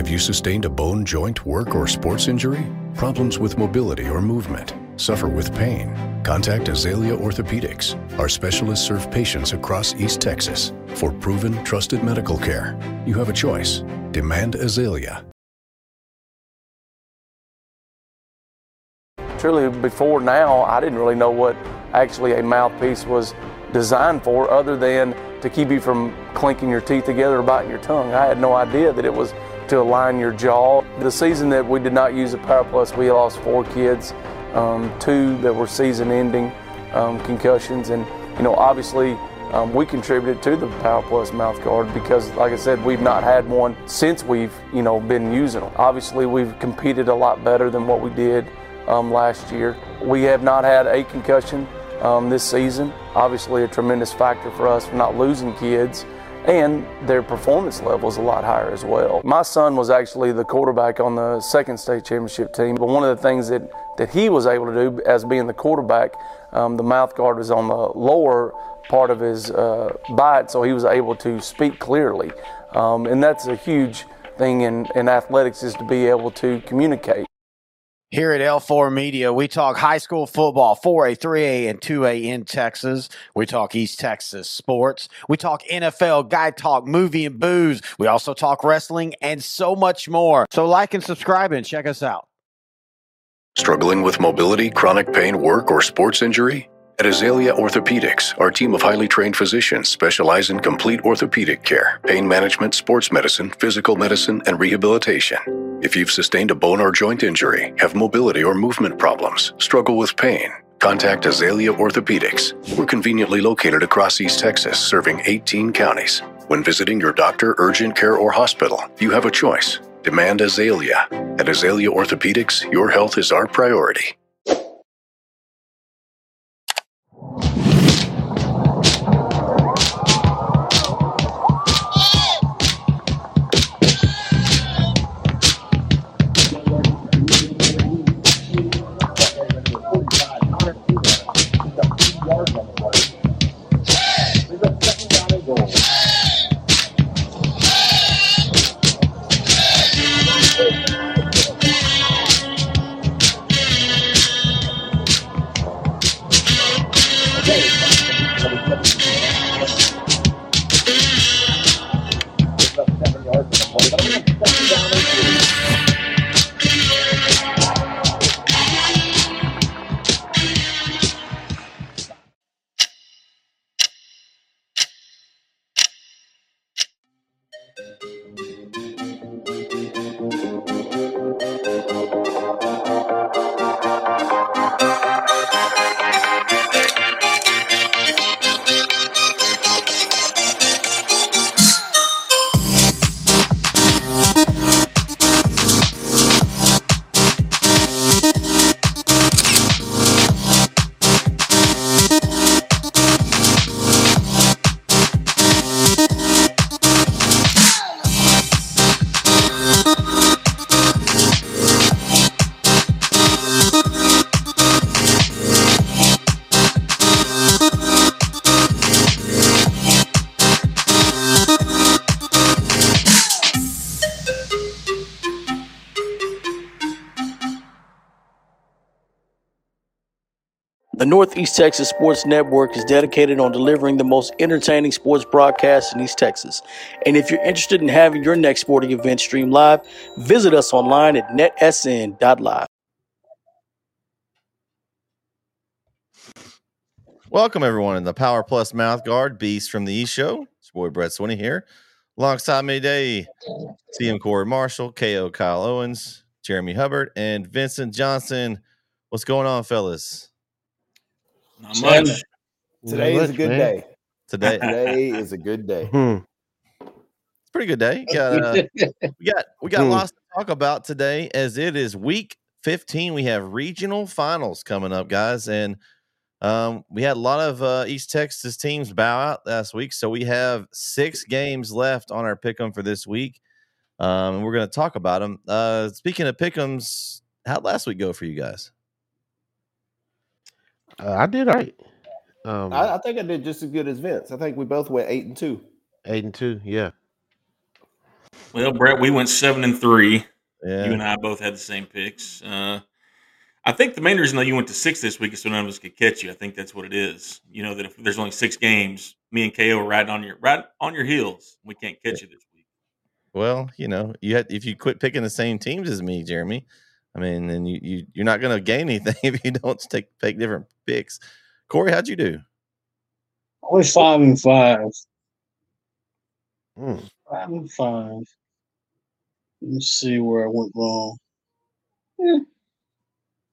Have you sustained a bone, joint, work, or sports injury? Problems with mobility or movement? Suffer with pain? Contact Azalea Orthopedics. Our specialists serve patients across East Texas. For proven, trusted medical care, you have a choice. Demand Azalea. Truly, before now, I didn't really know what actually a mouthpiece was designed for other than to keep you from clinking your teeth together or biting your tongue. I had no idea that it was to align your jaw. The season that we did not use the Power Plus, we lost four kids, um, two that were season ending um, concussions. And, you know, obviously, um, we contributed to the Power Plus mouth guard because, like I said, we've not had one since we've, you know, been using them. Obviously, we've competed a lot better than what we did um, last year. We have not had a concussion um, this season. Obviously, a tremendous factor for us for not losing kids, and their performance level is a lot higher as well. My son was actually the quarterback on the second state championship team, but one of the things that, that he was able to do as being the quarterback, um, the mouth guard was on the lower part of his uh, bite, so he was able to speak clearly. Um, and that's a huge thing in, in athletics is to be able to communicate. Here at L4 Media, we talk high school football, 4A, 3A, and 2A in Texas. We talk East Texas sports. We talk NFL, guy talk, movie and booze. We also talk wrestling and so much more. So like and subscribe and check us out. Struggling with mobility, chronic pain, work, or sports injury? At Azalea Orthopedics, our team of highly trained physicians specialize in complete orthopedic care, pain management, sports medicine, physical medicine, and rehabilitation. If you've sustained a bone or joint injury, have mobility or movement problems, struggle with pain, contact Azalea Orthopedics. We're conveniently located across East Texas, serving 18 counties. When visiting your doctor, urgent care, or hospital, you have a choice. Demand Azalea. At Azalea Orthopedics, your health is our priority. The Northeast Texas Sports Network is dedicated on delivering the most entertaining sports broadcasts in East Texas. And if you're interested in having your next sporting event streamed live, visit us online at netsn.live. Welcome everyone in the Power Plus Mouth Guard Beast from the East Show. It's your boy Brett Swinney here. Alongside me today, CM Corey Marshall, KO Kyle Owens, Jeremy Hubbard, and Vincent Johnson. What's going on, fellas? Not much. Today is a good man. day. Today, Today is a good day. Hmm. it's a pretty good day. Got, uh, we got we got Hmm. lots to talk about today as it is week 15 we have regional finals coming up guys and um, we had a lot of uh, east texas teams bow out last week so we have six games left on our pick'em for this week um, and we're going to talk about them uh, speaking of pick'ems how'd last week go for you guys Uh, I did all right. Um, I, I think I did just as good as Vince. I think we both went eight and two. eight and two. Yeah. Well, Brett, we went seven and three. Yeah. You and I both had the same picks. Uh, I think the main reason that you went to six this week is so none of us could catch you. I think that's what it is. You know that if there's only six games, me and KO are riding on your right on your heels. We can't catch you this week. Well, you know, you had if you quit picking the same teams as me, Jeremy. I mean, and you, you you're not going to gain anything if you don't take take different picks. Corey, how'd you do? I was five and five. Mm. Five and five. Let's see where I went wrong. Yeah.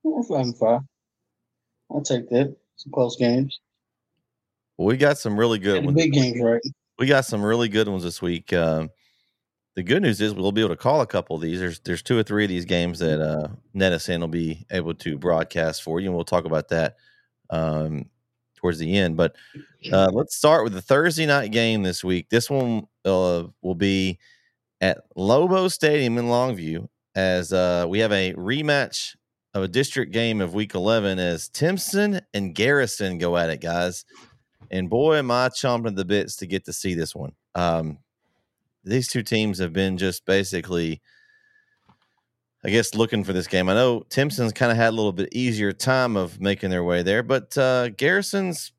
five and five. I'll take that. Some close games. Well, we got some really good ones. big games, right? We got some really good ones this week. Um, the good news is we'll be able to call a couple of these. There's there's two or three of these games that uh, NETSN will be able to broadcast for you, and we'll talk about that um, towards the end. But uh, let's start with the Thursday night game this week. This one uh, will be at Lobo Stadium in Longview as uh, we have a rematch of a district game of Week 11 as Timpson and Garrison go at it, guys. And boy, am I chomping at the bits to get to see this one. Um, these two teams have been just basically, I guess, looking for this game. I know Timpson's kind of had a little bit easier time of making their way there, but uh, Garrison's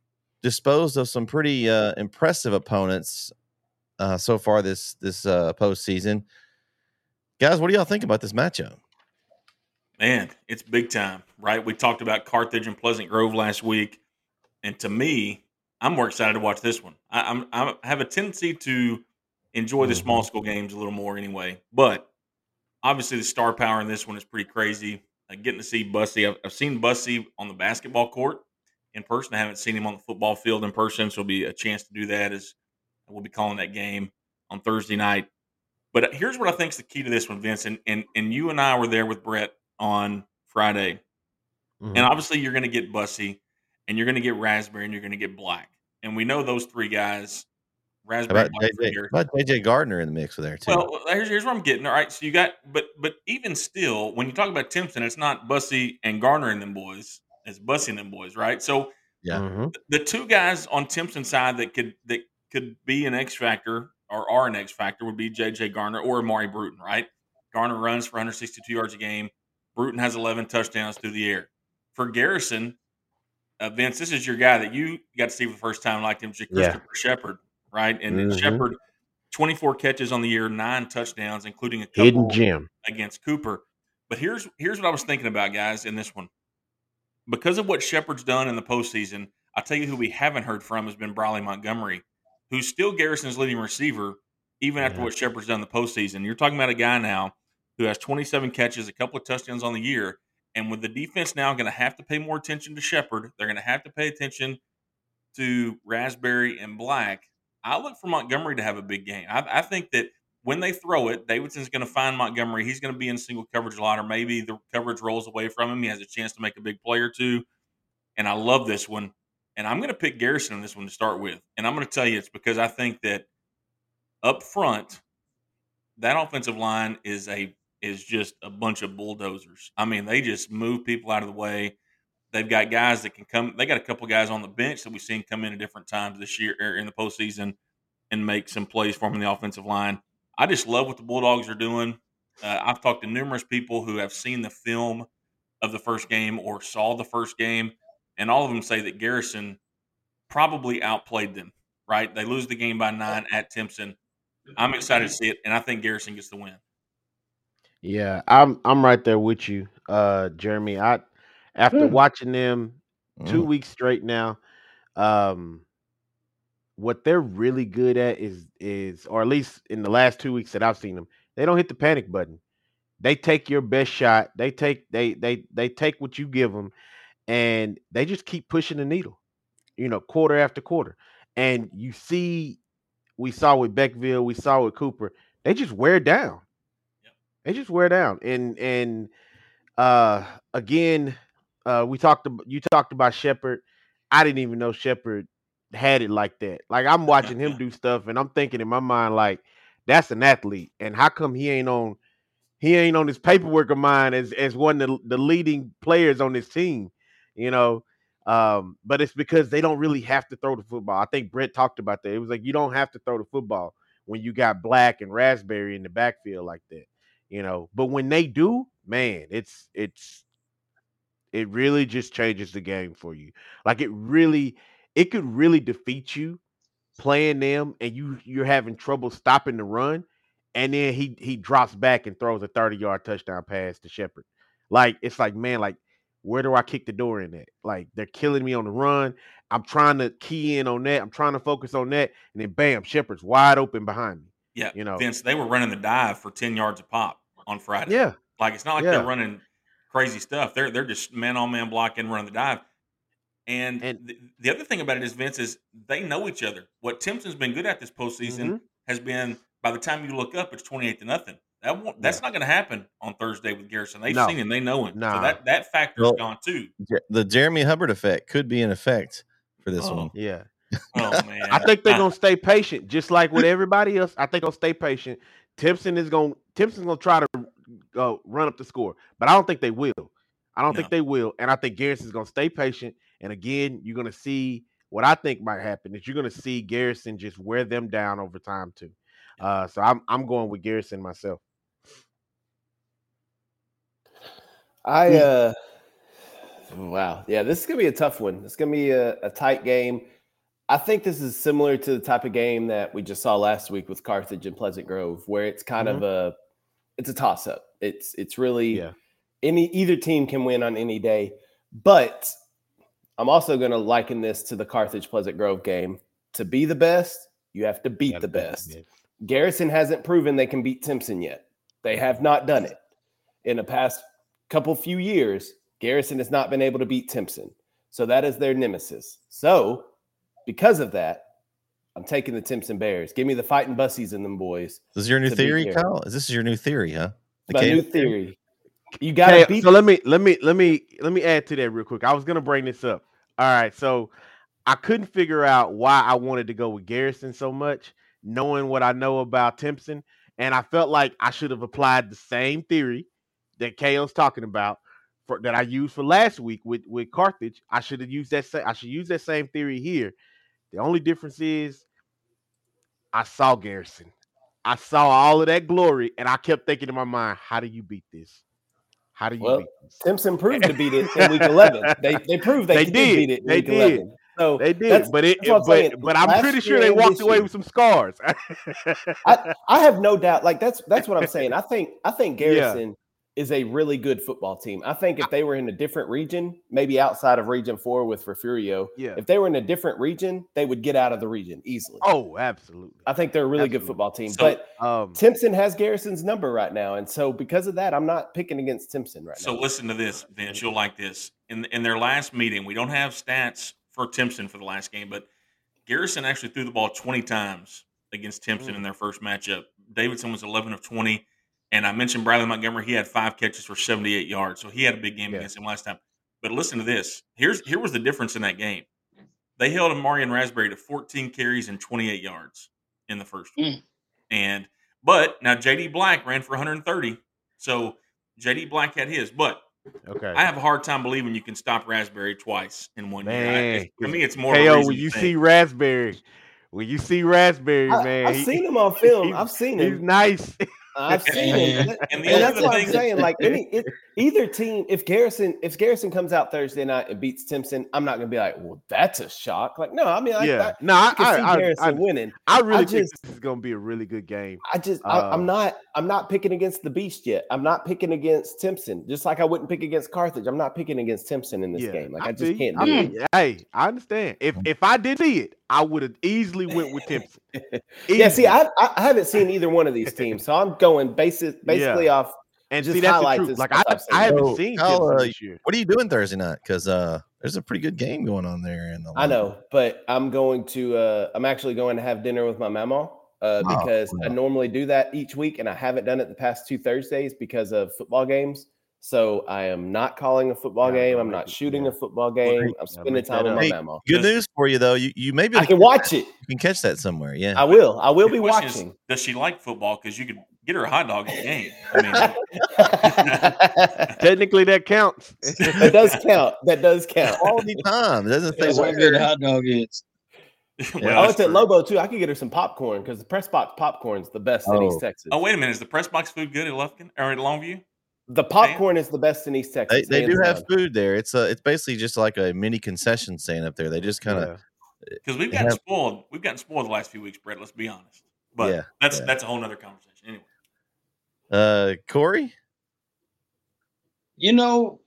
disposed of some pretty uh, impressive opponents uh, so far this this uh, postseason. Guys, what do y'all think about this matchup? Man, it's big time, right? We talked about Carthage and Pleasant Grove last week, and to me, I'm more excited to watch this one. I, I'm I have a tendency to enjoy the small school games a little more anyway, but obviously the star power in this one is pretty crazy. Uh, getting to see Bussey, I've, I've seen Bussey on the basketball court in person. I haven't seen him on the football field in person, so it'll be a chance to do that. As we'll be calling that game on Thursday night. But uh, here's what I think is the key to this one, Vince, and and, and you and I were there with Brett on Friday, Mhm. and obviously you're going to get Bussey, and you're going to get Raspberry, and you're going to get Black, and we know those three guys. How Raspberry, about JJ, Garrison. how about JJ Gardner in the mix with there too? Well, here's, here's where I'm getting. All right, so you got, but but even still, when you talk about Timpson, it's not Bussey and Garner and them boys. It's Bussey and them boys, right? So yeah, Mhm. the two guys on Timpson's side that could that could be an X factor or are an X factor would be JJ Garner or Amari Bruton, right? Garner runs for 162 yards a game. Bruton has 11 touchdowns through the air. For Garrison, uh, Vince, this is your guy that you got to see for the first time, like him, Yeah. Christopher Shepard, right? And, and Mhm. Shepard, 24 catches on the year, nine touchdowns, including a couple Hidden gem. against Cooper. But here's here's what I was thinking about, guys, in this one. Because of what Shepard's done in the postseason, I'll tell you who we haven't heard from has been Briley Montgomery, who's still Garrison's leading receiver, even after Yeah. what Shepard's done in the postseason. You're talking about a guy now who has 27 catches, a couple of touchdowns on the year. And with the defense now going to have to pay more attention to Shepard, they're going to have to pay attention to Raspberry and Black. I look for Montgomery to have a big game. I, I think that when they throw it, Davidson's going to find Montgomery. He's going to be in single coverage a lot, or maybe the coverage rolls away from him. He has a chance to make a big play or two. And I love this one. And I'm going to pick Garrison in this one to start with. And I'm going to tell you it's because I think that up front, that offensive line is a is just a bunch of bulldozers. I mean, they just move people out of the way. They've got guys that can come. They got a couple guys on the bench that we've seen come in at different times this year or in the postseason and make some plays for them in the offensive line. I just love what the Bulldogs are doing. Uh, I've talked to numerous people who have seen the film of the first game or saw the first game, and all of them say that Garrison probably outplayed them. Right? They lose the game by nine at Timpson. I'm excited to see it, and I think Garrison gets the win. Yeah, I'm I'm right there with you, uh, Jeremy. I after Good. watching them two Mm. weeks straight now, um, what they're really good at is is, or at least in the last two weeks that I've seen them, they don't hit the panic button. They take your best shot. They take they they they take what you give them, and they just keep pushing the needle. You know, quarter after quarter, and you see, we saw with Beckville, we saw with Cooper, they just wear down. They just wear down, and and uh again, uh we talked about you talked about Shepard. I didn't even know Shepard had it like that. Like I'm watching him do stuff, and I'm thinking in my mind like that's an athlete, and how come he ain't on he ain't on his paperwork of mine as as one of the, the leading players on this team, you know. Um, but it's because they don't really have to throw the football. I think Brett talked about that. It was like you don't have to throw the football. when you got Black and Raspberry in the backfield like that. You know, but when they do, man, it's it's it really just changes the game for you. Like it really, it could really defeat you playing them, and you you're having trouble stopping the run, and then he he drops back and throws a 30 yard touchdown pass to Shepard. Like it's like man, like where do I kick the door in that? Like they're killing me on the run. I'm trying to key in on that. I'm trying to focus on that, and then bam, Shepard's wide open behind me. Yeah, You know. Vince, they were running the dive for ten yards a pop on Friday. Yeah, like it's not like Yeah. they're running crazy stuff. They're they're just man on man blocking, running the dive. And, And- the, the other thing about it is Vince is they know each other. What Timpson's been good at this postseason Mhm. has been by the time you look up, it's twenty eight to nothing. That won't, that's not going to happen on Thursday with Garrison. They've No. seen him, they know him. So Nah. that that factor's Well- gone too. The Jeremy Hubbard effect could be in effect for this Oh. one. yeah. Oh man, I think they're gonna stay patient, just like with everybody else. I think they'll stay patient. Timpson is gonna Timpson's gonna try to uh, run up the score, but I don't think they will. I don't No. think they will, and I think Garrison's gonna stay patient. And again, you're gonna see what I think might happen is you're gonna see Garrison just wear them down over time too. Uh, so I'm I'm going with Garrison myself. I uh wow. Yeah, this is gonna be a tough one. It's gonna be a, a tight game. I think this is similar to the type of game that we just saw last week with Carthage and Pleasant Grove, where it's kind of a it's a toss up. It's it's really Yeah. any either team can win on any day. But I'm also gonna liken this to the Carthage Pleasant Grove game. To be the best, you have to beat the best. best. Garrison hasn't proven they can beat Timpson yet. They have not done it. In the past couple few years, Garrison has not been able to beat Timpson. So that is their nemesis. So, because of that, I'm taking the Timpson Bears. Give me the fighting bussies and them boys. This is your new theory. Kyle? Is this your new theory, huh? The My new theory. You got to beat so let me let me let me let me add to that real quick. I was gonna bring this up. All right, so I couldn't figure out why I wanted to go with Garrison so much, knowing what I know about Timpson, and I felt like I should have applied the same theory that KO's talking about for that I used for last week with with Carthage. I should have used that. Sa- I should use that same theory here. The only difference is I saw Garrison. I saw all of that glory, and I kept thinking in my mind, how do you beat this? How do you Well, beat this? Timpson proved to beat it in week 11. They they proved they, They did, beat it in They week did. 11. So They did, but it, that's what I'm but, saying. but I'm pretty sure they walked away year. with some scars. I, I have no doubt. Like that's that's what I'm saying. I think I think. Garrison is a really good football team. I think if they were in a different region, maybe outside of Region Four with Refugio, yeah. if they were in a different region, they would get out of the region easily. Oh, absolutely. I think they're a really good football team. So- but Um, Timpson has Garrison's number right now, and so because of that, I'm not picking against Timpson right So now. listen to this, Vince. You'll like this. In in their last meeting, we don't have stats for Timpson for the last game, but Garrison actually threw the ball 20 times against Timpson in their first matchup. Davidson was 11 of 20, and I mentioned Bradley Montgomery. He had five catches for 78 yards, so he had a big game Yeah. against him last time. But listen to this. Here's here was the difference in that game. They held Marion Raspberry to 14 carries and 28 yards in the first one. Mm. And but now JD Black ran for 130. So JD Black had his, but okay. I have a hard time believing you can stop Raspberry twice in one year. I- Man, it's- to me, it's more. of a when you think. see Raspberry, when you see Raspberry, man. I've he- seen him on film. he's- I've seen him. he's nice. I've seen it, And and, that's what I'm saying. Like any it, either team, if Garrison if Garrison comes out Thursday night and beats Timpson, I'm not gonna be like, well, that's a shock. Like, no, I mean, I, yeah. I, No, I, I can see Garrison I, winning. I really just- think this is gonna be a really good game. I just I, Uh, I'm not I'm not picking against the beast yet. I'm not picking against Timpson. Just like I wouldn't pick against Carthage. I'm not picking against Timpson in this yeah, game. Like I, just can't do it. Hey, I understand. If if I did see it, I would have easily went with Timpson. Yeah, see, I, I I haven't seen either one of these teams, so I'm going basic basically off. and just see that's the highlights truth. Like I, I've seen. I haven't So, seen Kyle, Timpson uh, this year. What are you doing Thursday night? Because uh, there's a pretty good game going on there. In the I know, but I'm going to. uh I'm actually going to have dinner with my mama uh, Oh, because I normally do that each week, and I haven't done it the past two Thursdays because of football games. So I am not calling a football Yeah, game. I'm not shooting a football game. I'm spending time that with my Hey, mama. Good news for you though. You you may be I can watch it. you can catch that somewhere. Yeah. I will. I will The be question is, watching. does she like football? Because you could get her a hot dog at the game. I mean, Technically, that counts. that does count. That does count. Quality time. It doesn't say That's how where. good a hot dog is. I well, looked at Lobo too. I could get her some popcorn because the press box popcorn's the best in Oh. East Texas. oh wait a minute, is the press box food good at Lufkin or at Longview? The popcorn is the best in East Texas. they do have down. food there. It's a it's basically just like a mini concession stand up there. They just kind of Because we've They gotten have- spoiled. We've gotten spoiled the last few weeks, Brett. Let's be honest. But Yeah, that's yeah. that's a whole nother conversation. Anyway, uh Corey. You know,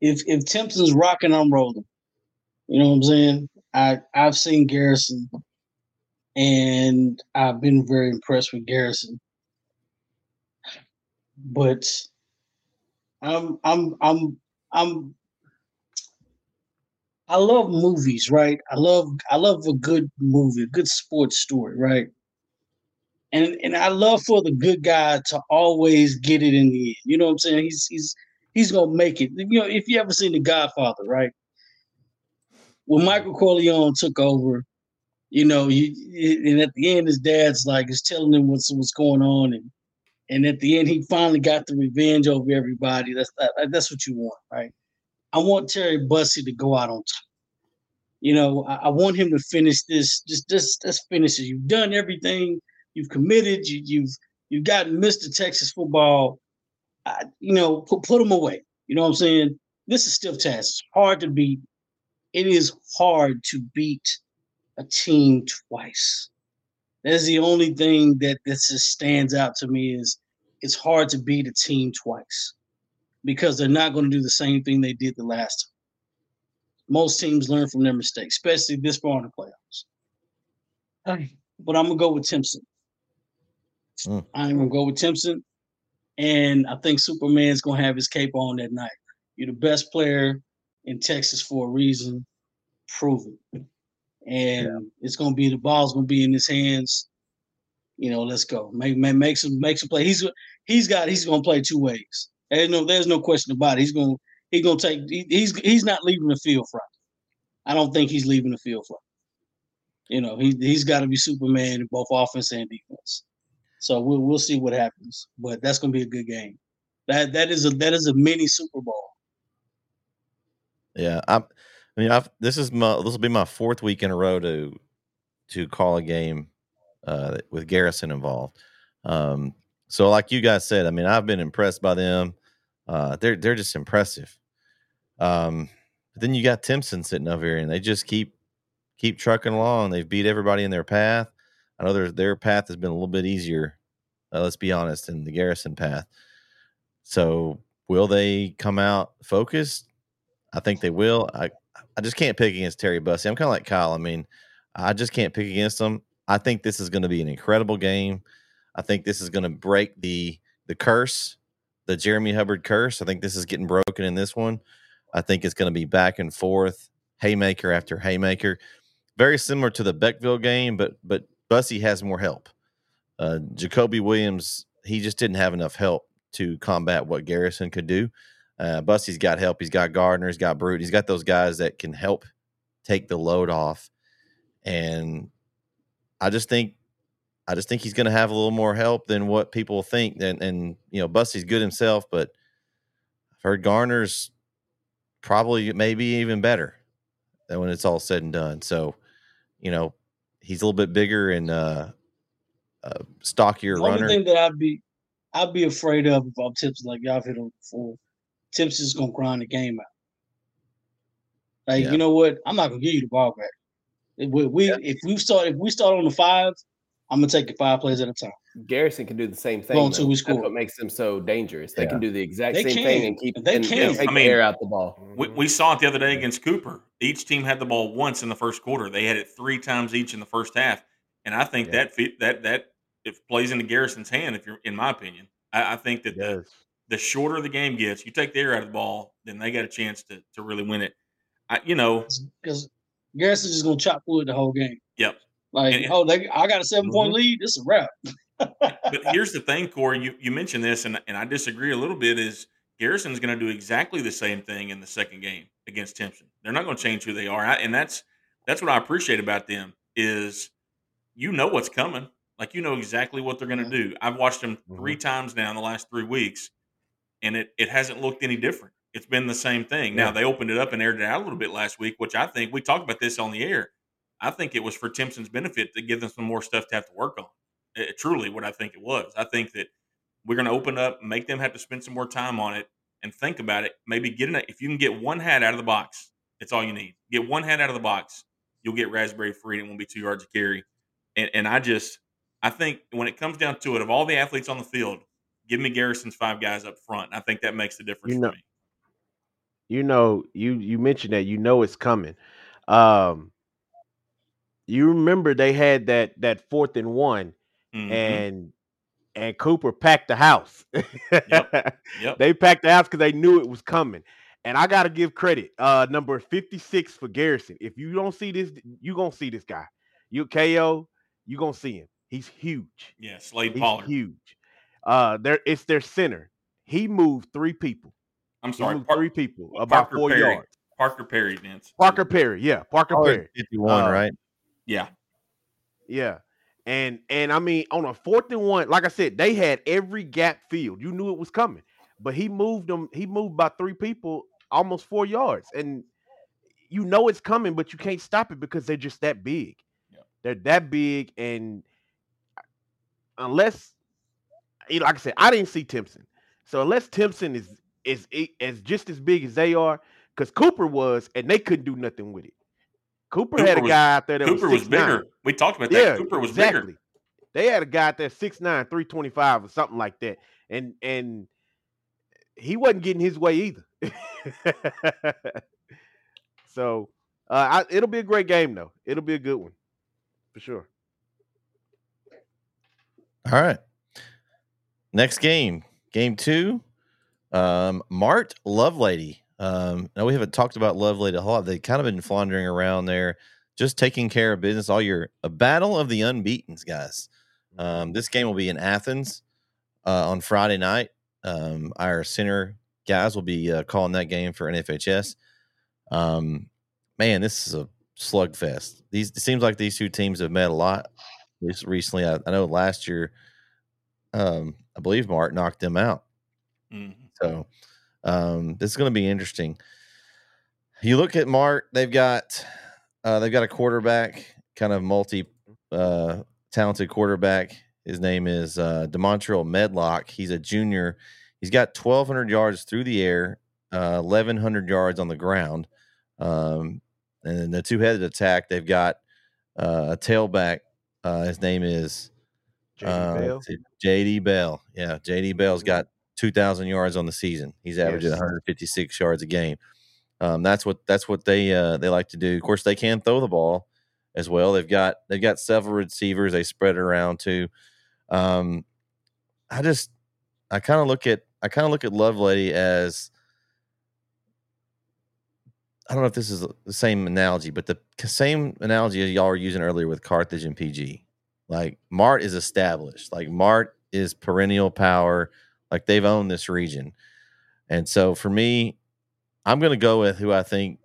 if if Timpson's rocking, I'm rolling. You know what I'm saying? I I've seen Garrison, and I've been very impressed with Garrison. But I'm I'm I'm I'm I love movies, right? I love I love a good movie, a good sports story, right? And and I love for the good guy to always get it in the end. You know what I'm saying? He's he's he's gonna make it. You know, if you ever seen The Godfather, right? When Michael Corleone took over, you know, you, and at the end, his dad's like is telling him what's what's going on, and and at the end, he finally got the revenge over everybody. That's that's what you want, right? I want Terry Bussey to go out on top. You know, I, I want him to finish this. Just just just finish it. You've done everything. You've committed. You, you've you've gotten Mr. Texas football. I, you know, put put him away. You know what I'm saying? This is stiff task. It's hard to beat. It is hard to beat a team twice. That's the only thing that that just stands out to me is it's hard to beat a team twice because they're not going to do the same thing they did the last time. Most teams learn from their mistakes, especially this far in the playoffs. But I'm gonna go with Timpson. Mm. I'm gonna go with Timpson, and I think Superman's gonna have his cape on that night. You're the best player in Texas for a reason. Prove it. And it's gonna be the ball's gonna be in his hands. You know, let's go. Make make, make some make some play. He's he's got he's gonna play two ways. There's no there's no question about it. He's gonna he's gonna take he, he's he's not leaving the field Friday. I don't think he's leaving the field Friday. You know, he he's got to be Superman in both offense and defense. So we'll we'll see what happens, but that's gonna be a good game. That that is a that is a mini Super Bowl. Yeah, I'm. I mean, I've, this is my this will be my fourth week in a row to to call a game uh, with Garrison involved. Um, so, like you guys said, I mean, I've been impressed by them. Uh, they're they're just impressive. Um, but then you got Timpson sitting over here, and they just keep keep trucking along. They've beat everybody in their path. I know their their path has been a little bit easier. Uh, let's be honest, than the Garrison path. So, will they come out focused? I think they will. I I just can't pick against Terry Bussey. I'm kind of like Kyle. I mean, I just can't pick against him. I think this is going to be an incredible game. I think this is going to break the the curse, the Jeremy Hubbard curse. I think this is getting broken in this one. I think it's going to be back and forth, haymaker after haymaker. Very similar to the Beckville game, but but Bussey has more help. Uh, Jacoby Williams, he just didn't have enough help to combat what Garrison could do. Uh, Bussey's got help. He's got Gardner. He's got Brute. He's got those guys that can help take the load off. And I just think, I just think he's going to have a little more help than what people think. And and you know, Bussey's good himself, but I've heard Garner's probably maybe even better than when it's all said and done. So, you know, he's a little bit bigger and uh, uh stockier The only runner. thing that I'd be I'd be afraid of if I'm Tips like y'all hit on before. Tips is gonna grind the game out. Like Yeah. you know what? I'm not gonna give you the ball back. If we, we if we start if we start on the five, I'm gonna take it five plays at a time. Garrison can do the same thing. Go until though. we That's score. what makes them so dangerous. They Yeah. can do the exact They same can. thing and keep They and, can. and take I mean- the air out the ball. We, we saw it the other day against Cooper. Each team had the ball once in the first quarter. They had it three times each in the first half, and I think Yeah. that fit, that that if plays into Garrison's hand. If you're, in my opinion, I, I think that the, Yes. The shorter the game gets, you take the air out of the ball, then they got a chance to to really win it. I, you know, Because Garrison's just gonna chop wood the whole game. yep. Like, And- oh, they, I got a 7 point Mhm. lead. This is a wrap. But here's the thing, Corey. You you mentioned this, and and I disagree a little bit. Is Garrison's going to do exactly the same thing in the second game against Timpson? They're not going to change who they are, I, and that's that's what I appreciate about them. Is you know what's coming. Like you know exactly what they're going to do. I've watched them three times now in the last three weeks, and it it hasn't looked any different. it's been the same thing. Now they opened it up and aired it out a little bit last week, which I think we talked about this on the air. I think it was for Timpson's benefit to give them some more stuff to have to work on. It, truly, what I think it was. I think that we're going to open up, make them have to spend some more time on it, and think about it. Maybe get if you can get one hat out of the box, it's all you need. Get one hat out of the box, you'll get raspberry free, and it won't be two yards of carry. And, and I just, I think when it comes down to it, of all the athletes on the field, give me Garrison's five guys up front. I think that makes the difference You know- for me. you know you you mentioned that you know it's coming um you remember they had that that fourth and one Mhm. and and cooper packed the house Yep. they packed the house because they knew it was coming and i gotta give credit uh number 56 for garrison if you don't see this you gonna see this guy you ko you gonna see him he's huge Yeah, Slade he's Pollard. huge uh there it's their center he moved three people I'm he sorry, moved Par- three people about Parker four Perry. yards Parker Perry, Vince. Parker Perry, yeah, Parker Pollard Perry, 51, Uh, right? Yeah, yeah, and and I mean on a fourth and one, like I said, they had every gap filled. You knew it was coming, but he moved them. He moved by three people, almost four yards, and you know it's coming, but you can't stop it because they're just that big. Yeah. They're that big, and unless, you know, like I said, I didn't see Timpson, so unless Timpson is is i- as just as big as they are, because Cooper was, and they couldn't do nothing with it. Cooper, had a was- guy out there that Cooper was, was 6'9". bigger. We talked about that. Yeah, Cooper was exactly. bigger. They had a guy out there 6'9", 325 or something like that. And and he wasn't getting his way either. so uh, I, it'll be a great game though. It'll be a good one. For sure. All right. Next game, game two. Um, Mart Lovelady. Um, now we haven't talked about Lovelady a lot. They've kind of been floundering around there, just taking care of business all your A battle of the unbeatens, guys. Um, this game will be in Athens uh, on Friday night. Um, our center guys will be uh, calling that game for NFHS. Um, man, this is a slugfest. These it seems like these two teams have met a lot rec- recently. I, I know last year, um, I believe Mart knocked them out. Mhm. So um, this is going to be interesting. You look at Mart; they've got uh, they've got a quarterback, kind of multi uh, talented quarterback. His name is uh, Demontrell Medlock. He's a junior. He's got 1,200 yards through the air, uh, 1,100 yards on the ground. Um, and then the two-headed attack, they've got uh, a tailback. Uh, his name is JD uh, Bell. JD Bell. Yeah, JD Bell's got 2,000 yards on the season. He's averaging Yes. 156 yards a game. Um, that's what that's what they uh, they like to do. Of course, they can throw the ball as well. They've got they've got several receivers. They spread it around too. Um, I just I kind of look at I kind of look at Lovelady as I don't know if this is the same analogy, but the same analogy as y'all were using earlier with Carthage and PG. Like Mart is established. Like Mart is perennial power. Like they've owned this region. And so for me, I'm going to go with who I think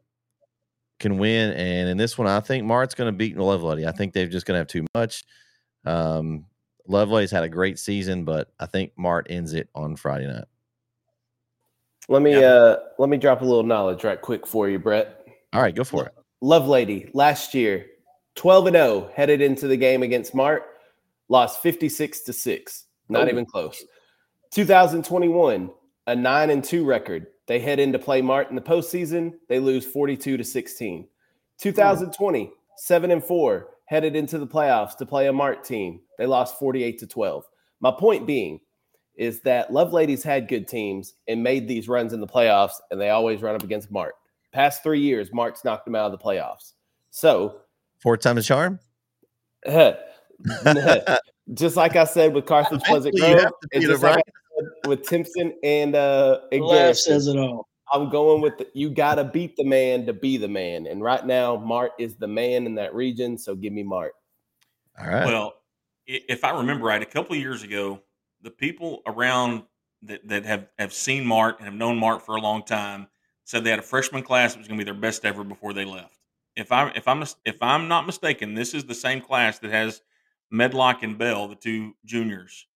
can win. And in this one, I think Mart's going to beat Lovelady. I think they're just going to have too much. Um, Lovelady's had a great season, but I think Mart ends it on Friday night. Let me Yeah. uh let me drop a little knowledge right quick for you, Brett. All right, go for it. Lovelady last year, 12 and 0 headed into the game against Mart, lost 56 to 6. Not Oh. even close. 2021, a 9 and 2 record. They head in to play Mart in the postseason, they lose 42 to 16. 2020, 7 and 4, headed into the playoffs to play a Mart team. They lost 48 to 12. My point being is that Lovelady's had good teams and made these runs in the playoffs, and they always run up against Mart. Past three years, Mart's knocked them out of the playoffs. So, Four times a charm. just like I said with Carson Pleasant Grove, and just like right? With Timpson and uh and Laugh says it all. I'm going with the, you got to beat the man to be the man, and right now Mart is the man in that region. So give me Mart. All right. Well, if I remember right, a couple of years ago, the people around that, that have, have seen Mart and have known Mart for a long time said they had a freshman class that was going to be their best ever before they left. If I if I'm if I'm not mistaken, this is the same class that has Medlock and Bell, the two juniors.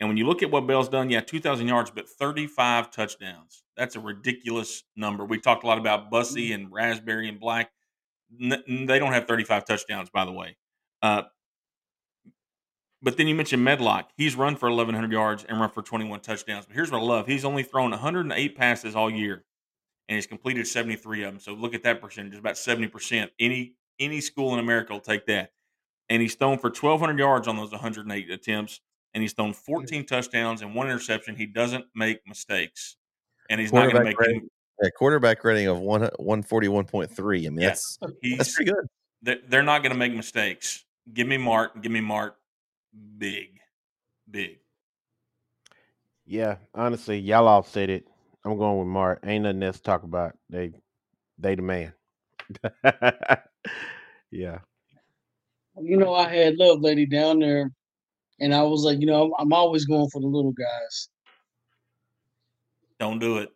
And when you look at what Bell's done, yeah, 2,000 yards, but 35 touchdowns. That's a ridiculous yards, but 35 touchdowns. That's a ridiculous number. We talked a lot about Bussey and Raspberry and Black. N- they don't have 35 touchdowns, by the way. Uh, but then you mentioned Medlock. He's run for 1,100 yards and run for 21 touchdowns. But here's what I love: he's only thrown 108 passes all year, and he's completed 73 of them. So look at that percentage; it's about 70 percent. Any any school in America will take that. And he's thrown for 1,200 yards on those 108 attempts, and he's thrown hmm. 14 touchdowns and one interception. He doesn't make mistakes, and he's not going to make. Rating, any, yeah, quarterback rating of one 141.3. I mean, yeah, that's that's pretty good. They're, they're not going to make mistakes. Give me Mart. Give me Mart big, big. Yeah, honestly, y'all all said it. I'm going with Mart. Ain't nothing else to talk about. They, they the man. yeah. You know, I had Lovelady down there, and I was like, you know, I'm, I'm always going for the little guys. Don't do it.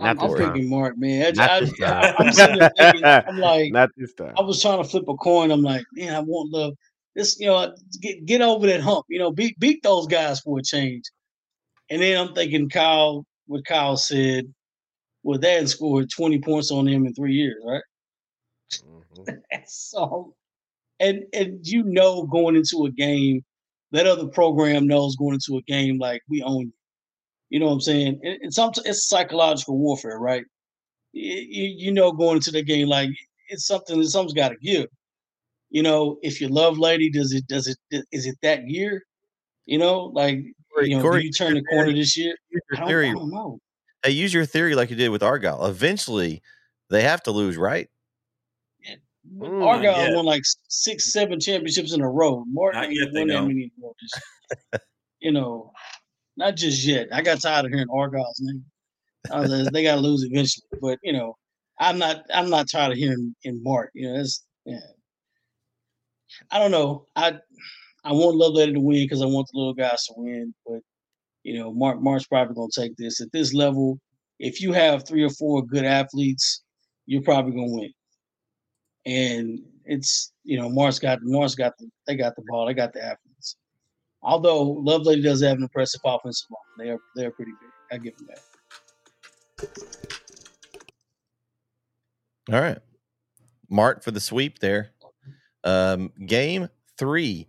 I'm, I'm picking Mart, man. I, I, am thinking, I'm like, not this time. I was trying to flip a coin. I'm like, man, I want love this, you know, get get over that hump. You know, beat beat those guys for a change. And then I'm thinking Kyle, what Kyle said, well, dad scored 20 points on him in three years, right? Mm-hmm. so, and and you know, going into a game, that other program knows going into a game like we own you. You know what I'm saying? And, and some it's psychological warfare, right? You, you know, going into the game like it's something that something's got to give you know, if you love lady, does it does it is it that year? You know, like you know, Corey, do you turn the corner this year? I don't, theory. I don't know. Hey, use your theory like you did with Argyle. Eventually, they have to lose, right? Mm, Argyle won like six, seven championships in a row. More than won that many more. you know, not just yet. I got tired of hearing Argyle's name. Like, they got to lose eventually, but you know, I'm not. I'm not tired of hearing in Mart. You know, it's yeah. I don't know. I I want Love Lovelady to win because I want the little guys to win. But you know, Mart Mart's probably gonna take this at this level. If you have three or four good athletes, you're probably gonna win. And it's you know, Mart's got Mart's got the they got the ball, they got the athletes. Although Lovelady does have an impressive offensive line, they are they're pretty big. I give them that. All right, Mart for the sweep there. Um, game three,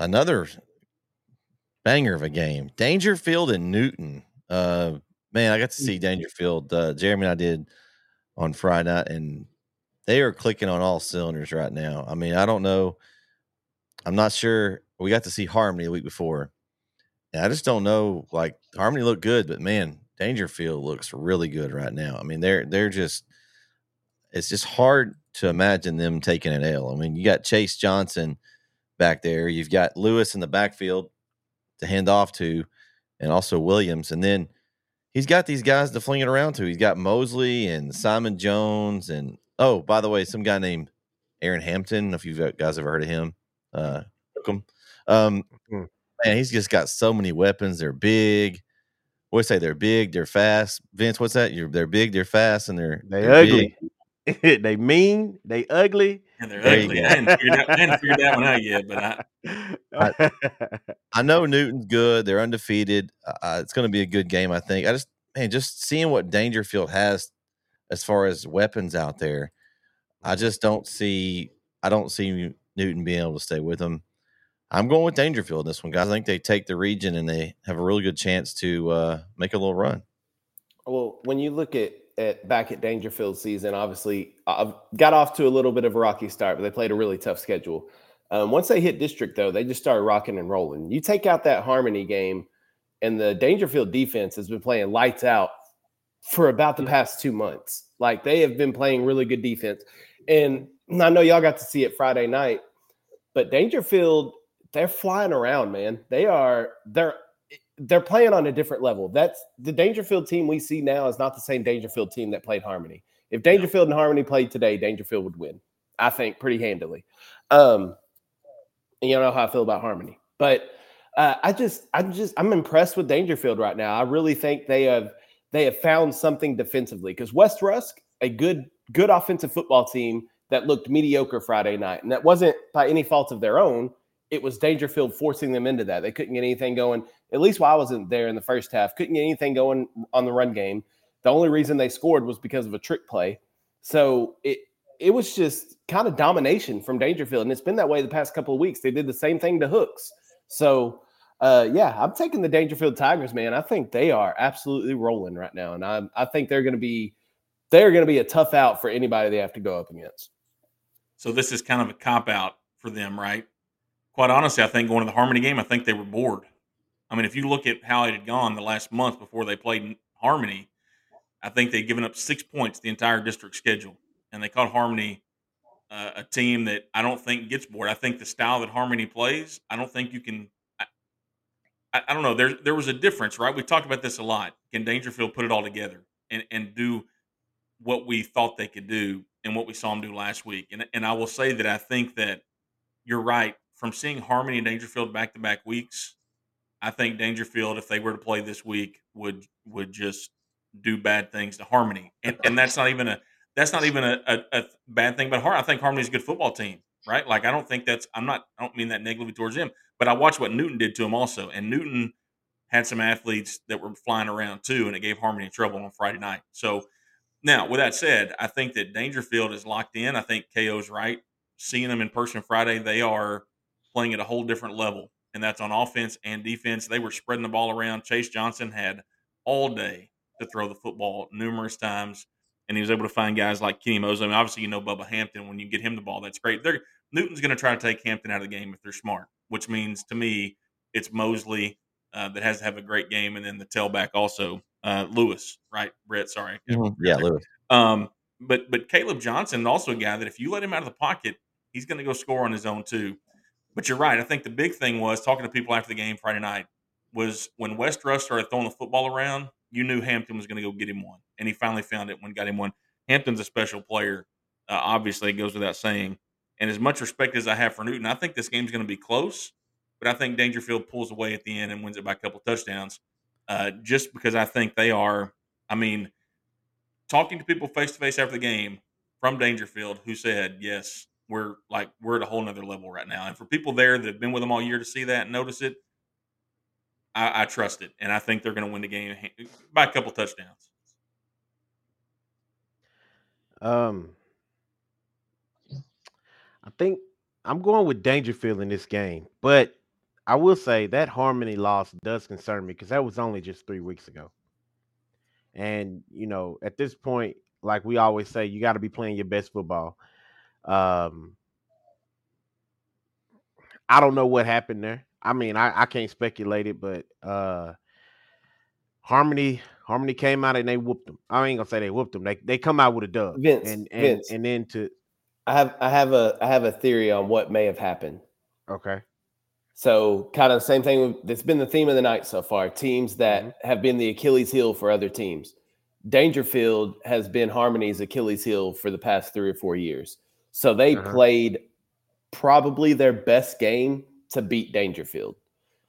another banger of a game. Daingerfield and Newton. Uh, man, I got to see mm. Daingerfield. Uh, Jeremy and I did on Friday night, and they are clicking on all cylinders right now. I mean, I don't know. I'm not sure. We got to see Harmony the week before. And I just don't know. Like Harmony looked good, but man, Daingerfield looks really good right now. I mean, they're they're just. It's just hard to imagine them taking an L. I mean, you got Chase Johnson back there. You've got Lewis in the backfield to hand off to, and also Williams. And then he's got these guys to fling it around to. He's got Mosley and Simon Jones. And oh, by the way, some guy named Aaron Hampton. If you guys ever heard of him, uh. Um, mm-hmm. man, he's just got so many weapons. They're big. What say? They're big. They're fast. Vince, what's that? You're, they're big. They're fast, and they're they they're ugly. They mean, they ugly. And they're there ugly. I hadn't, figured out, I hadn't figured that one out yet, but I, I, I know Newton's good. They're undefeated. Uh, it's going to be a good game, I think. I just, man, just seeing what Daingerfield has as far as weapons out there, I just don't see, I don't see Newton being able to stay with them. I'm going with Daingerfield this one, guys. I think they take the region and they have a really good chance to uh, make a little run. Well, when you look at at back at Daingerfield season, obviously I've got off to a little bit of a rocky start, but they played a really tough schedule. Um, once they hit district, though, they just started rocking and rolling. You take out that Harmony game, and the Daingerfield defense has been playing lights out for about the past two months. Like they have been playing really good defense. And I know y'all got to see it Friday night, but Daingerfield, they're flying around, man. They are, they're they're playing on a different level. That's the Daingerfield team we see now is not the same Daingerfield team that played Harmony. If Daingerfield and Harmony played today, Daingerfield would win. I think pretty handily. Um, and you don't know how I feel about Harmony, but uh, I just, I'm just, I'm impressed with Daingerfield right now. I really think they have, they have found something defensively because West Rusk, a good, good offensive football team that looked mediocre Friday night, and that wasn't by any fault of their own. It was Daingerfield forcing them into that. They couldn't get anything going. At least while I wasn't there in the first half, couldn't get anything going on the run game. The only reason they scored was because of a trick play. So it it was just kind of domination from Daingerfield, and it's been that way the past couple of weeks. They did the same thing to Hooks. So uh, yeah, I'm taking the Daingerfield Tigers, man. I think they are absolutely rolling right now, and I I think they're to be they're going to be a tough out for anybody they have to go up against. So this is kind of a cop out for them, right? Quite honestly, I think going to the Harmony game, I think they were bored. I mean, if you look at how it had gone the last month before they played Harmony, I think they'd given up six points the entire district schedule, and they caught Harmony uh, a team that I don't think gets bored. I think the style that Harmony plays, I don't think you can. I, I don't know. There, there was a difference, right? We talked about this a lot. Can Daingerfield put it all together and, and do what we thought they could do and what we saw them do last week? And, and I will say that I think that you're right. From seeing Harmony and Daingerfield back to back weeks, I think Daingerfield, if they were to play this week, would would just do bad things to Harmony, and and that's not even a that's not even a, a, a bad thing. But I think Harmony's a good football team, right? Like I don't think that's I'm not I don't mean that negatively towards him, but I watched what Newton did to him also, and Newton had some athletes that were flying around too, and it gave Harmony trouble on Friday night. So now, with that said, I think that Daingerfield is locked in. I think KO's right. Seeing them in person Friday, they are playing at a whole different level, and that's on offense and defense. They were spreading the ball around. Chase Johnson had all day to throw the football numerous times, and he was able to find guys like Kenny Mosley. I mean, obviously, you know Bubba Hampton. When you get him the ball, that's great. They're, Newton's going to try to take Hampton out of the game if they're smart, which means to me it's Mosley uh, that has to have a great game, and then the tailback also uh, Lewis, right? Brett, sorry, Mm-hmm. Yeah, Lewis. um, but but Caleb Johnson, also a guy that if you let him out of the pocket, he's going to go score on his own too. But you're right. I think the big thing was talking to people after the game Friday night was when West Rush started throwing the football around. You knew Hampton was going to go get him one, and he finally found it when got him one. Hampton's a special player. Uh, obviously, it goes without saying. And as much respect as I have for Newton, I think this game's going to be close. But I think Daingerfield pulls away at the end and wins it by a couple touchdowns, uh, just because I think they are. I mean, talking to people face to face after the game from Daingerfield who said, "Yes, we're like we're at a whole nother level right now." And for people there that have been with them all year to see that and notice it, I, I trust it, and I think they're going to win the game by a couple touchdowns. Um, I think I'm going with Daingerfield in this game, but I will say that Harmony loss does concern me because that was only just three weeks ago. And you know, at this point, like we always say, you got to be playing your best football. Um, I don't know what happened there. I mean, I, I can't speculate it, but uh Harmony Harmony came out and they whooped them. I ain't gonna say they whooped them. They they come out with a dub. Vince, and and Vince. and then to I have I have a I have a theory on what may have happened. okay. So kind of the same thing that's been the theme of the night so far. Teams that Mhm. have been the Achilles heel for other teams. Daingerfield has been Harmony's Achilles heel for the past three or four years. So they Uh-huh. played probably their best game to beat Daingerfield.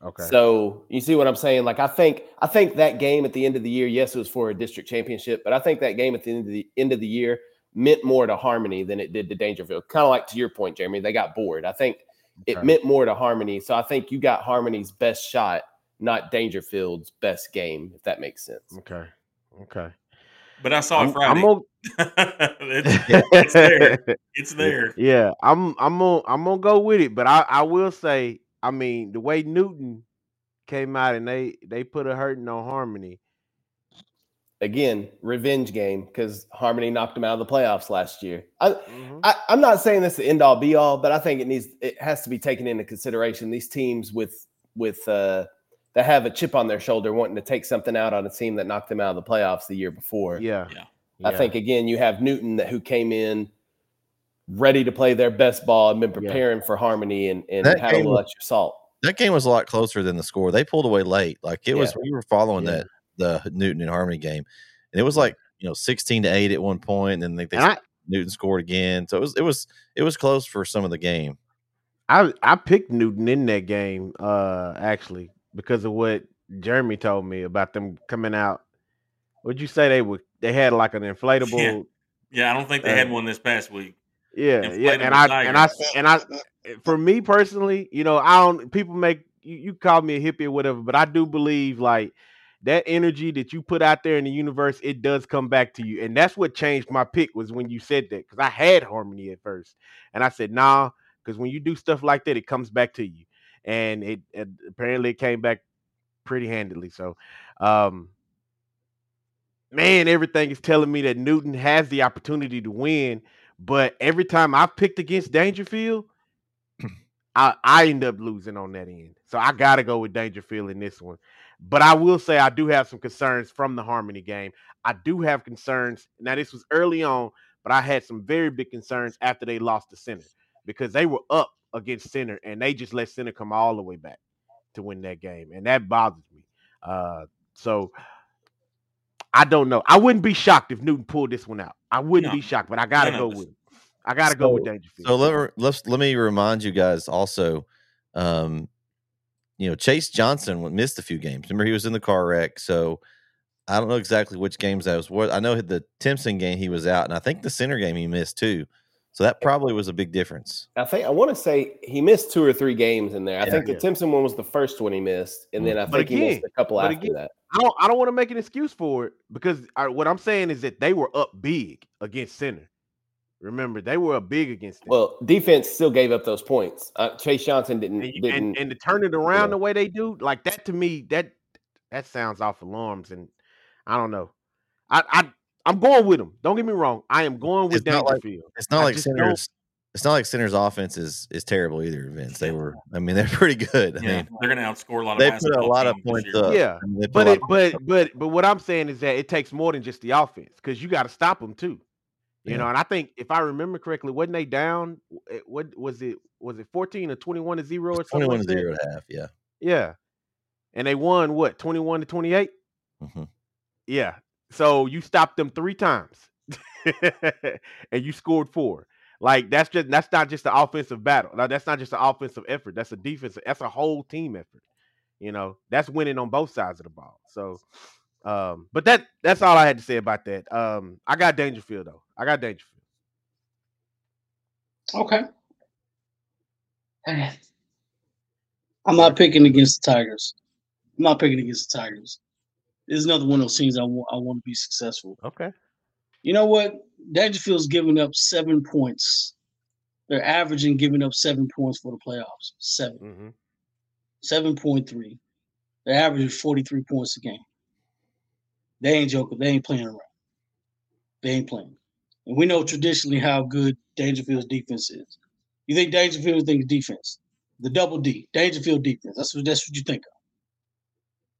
Okay. So you see what I'm saying? Like I think I think that game at the end of the year, yes, it was for a district championship, but I think that game at the end of the end of the year meant more to Harmony than it did to Daingerfield. Kind of like to your point, Jeremy, they got bored. I think it meant more to Harmony. So I think you got Harmony's best shot, not Daingerfield's best game, if that makes sense. okay. Okay. But I saw it I'm, Friday. I'm gonna, it's, it's there. It's there. Yeah, I'm I'm gonna I'm gonna go with it, but I I will say, I mean, the way Newton came out and they they put a hurting on Harmony. Again, revenge game because Harmony knocked them out of the playoffs last year. I, Mhm. I, I'm not saying this the end all be all, but I think it needs it has to be taken into consideration. These teams with with uh that have a chip on their shoulder wanting to take something out on a team that knocked them out of the playoffs the year before. Yeah. Yeah. I yeah. think again you have Newton that who came in ready to play their best ball and been Yeah. preparing for Harmony and, and That had a little was- extra salt. That game was a lot closer than the score. They pulled away late. Like it was, we were following Yeah. that the Newton and Harmony game, and it was like you know sixteen to eight at one point, and then they, And I, Newton scored again. So it was it was it was close for some of the game. I I picked Newton in that game, uh, actually, because of what Jeremy told me about them coming out. Would you say they were they had like an inflatable? Yeah, I don't think they Uh, had one this past week. Yeah, and yeah, and I and I and I for me personally, you know, I don't people make you, you call me a hippie or whatever, but I do believe like that energy that you put out there in the universe, it does come back to you. And that's what changed my pick was when you said that because I had harmony at first. And I said, nah, because when you do stuff like that, it comes back to you. And it, it apparently it came back pretty handily. So um man, everything is telling me that Newton has the opportunity to win. But every time I've picked against Daingerfield, I, I end up losing on that end. So I gotta go with Daingerfield in this one. But I will say I do have some concerns from the Harmony game. I do have concerns. Now, this was early on, but I had some very big concerns after they lost the center because they were up against center and they just let center come all the way back to win that game. And that bothers me. Uh, so I don't know. I wouldn't be shocked if Newton pulled this one out. I wouldn't No. be shocked, but I gotta No, go no, with it. I gotta go with So- Daingerfield. So let, me- let's let me remind you guys also, um, you know, Chase Johnson missed a few games. Remember, he was in the car wreck. So I don't know exactly which games that was. What I know the Timpson game he was out, and I think the center game he missed too. So that probably was a big difference. I think I want to say he missed two or three games in there. I Yeah. think the Yeah. Timpson one was the first one he missed, and then I But think he missed a couple after again- that. I don't I don't want to make an excuse for it because I, what I'm saying is that they were up big against center. Remember, they were up big against them. Well, defense still gave up those points. Uh, Chase Johnson didn't and, didn't. and, and to turn it around yeah. the way they do, like that to me, that that sounds off alarms, and I don't know. I I I'm going with them. Don't get me wrong. I am going with It's not like- Daingerfield. It's not I like just don't- centers. It's not like center's offense is is terrible either. Vince, they were. I mean, they're pretty good. I Yeah, mean, they're going to outscore a lot of they put a lot of points up. Yeah, I mean, but it of points but but but what I'm saying is that it takes more than just the offense because you got to stop them too. You Yeah. know, and I think if I remember correctly, wasn't they down? eh, What was it? Was it 14 or 21 to zero or up. something? Twenty-one like to that? zero and a half. Yeah. Yeah, and they won what 21 to 28. Mhm. Yeah. So you stopped them three times, and you scored four. Like that's just that's not just the offensive battle. Now, that's not just an offensive effort. That's a defensive. That's a whole team effort. You know, that's winning on both sides of the ball. So, um, but that that's all I had to say about that. Um, I got Daingerfield though. I got Daingerfield. Okay. I'm not picking against the Tigers. I'm not picking against the Tigers. This is another one of those things I want. I want to be successful. Okay. You know what? Daingerfield's giving up seven points. They're averaging giving up seven points for the playoffs. Seven. Mm-hmm. 7.3. They're averaging 43 points a game. They ain't joking. They ain't playing around. They ain't playing. And we know traditionally how good Daingerfield's defense is. You think Daingerfield thinks defense. The double D, Daingerfield defense. That's what that's what you think of.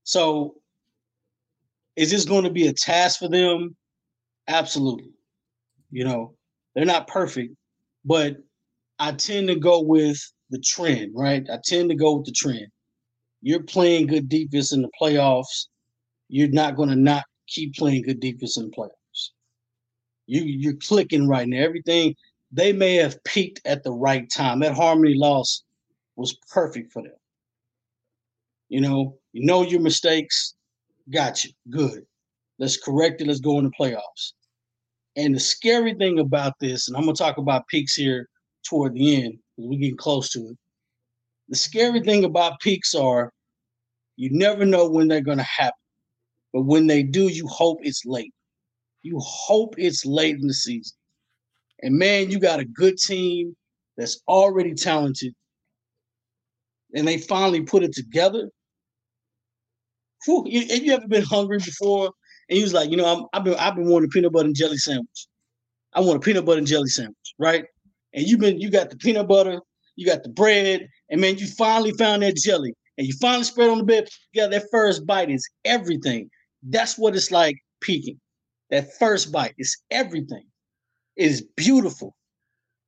So is this going to be a task for them? Absolutely. You know, they're not perfect, but I tend to go with the trend, right? I tend to go with the trend. You're playing good defense in the playoffs. You're not going to not keep playing good defense in the playoffs. You you're clicking right now. Everything they may have peaked at the right time. That harmony loss was perfect for them. You know, you know your mistakes. Got you. Good. Let's correct it. Let's go in the playoffs. And the scary thing about this, and I'm gonna talk about peaks here toward the end because we're getting close to it. The scary thing about peaks are you never know when they're to happen. But when they do, you hope it's late. You hope it's late in the season. And man, you got a good team that's already talented. And they finally put it together. Whew, you, have you ever been hungry before? And you was like, you know, I'm, I've been I've been wanting a peanut butter and jelly sandwich. I want a peanut butter and jelly sandwich, right? And you've been you got the peanut butter, you got the bread, and man, you finally found that jelly, and you finally spread on the bed. You got that first bite is everything. That's what it's like peaking. That first bite is everything. It is beautiful.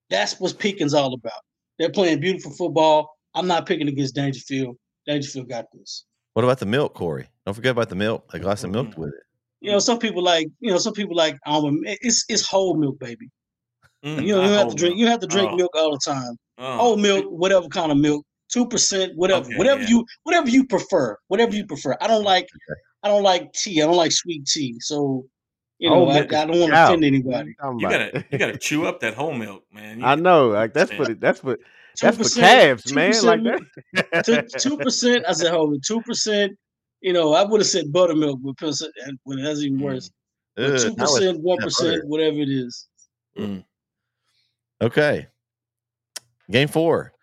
That's what peaking's all about. They're playing beautiful football. I'm not picking against Daingerfield. Daingerfield got this. What about the milk, Corey? Don't forget about the milk. A glass of milk with it. You know, some people like, you know, some people like almond. It's it's whole milk, baby. Mm, You know, you have to drink. not. You have to drink Oh, milk all the time. oh. Whole milk, whatever kind of milk, two percent, whatever, Okay, whatever yeah. you, whatever you prefer, whatever you prefer. I don't like, I don't like tea. I don't like sweet tea. So You know, I, I don't want to offend anybody. you talking You about? gotta you gotta chew up that whole milk, man. You I know, like that's 2%. for the, that's for Two that's for percent, calves, two man. Like that. two percent. I said, hold on, two percent. You know, I would have said buttermilk, but percent, well, that's even Mm. worse. Two percent, one percent, whatever it is. Mm. Okay. Game four.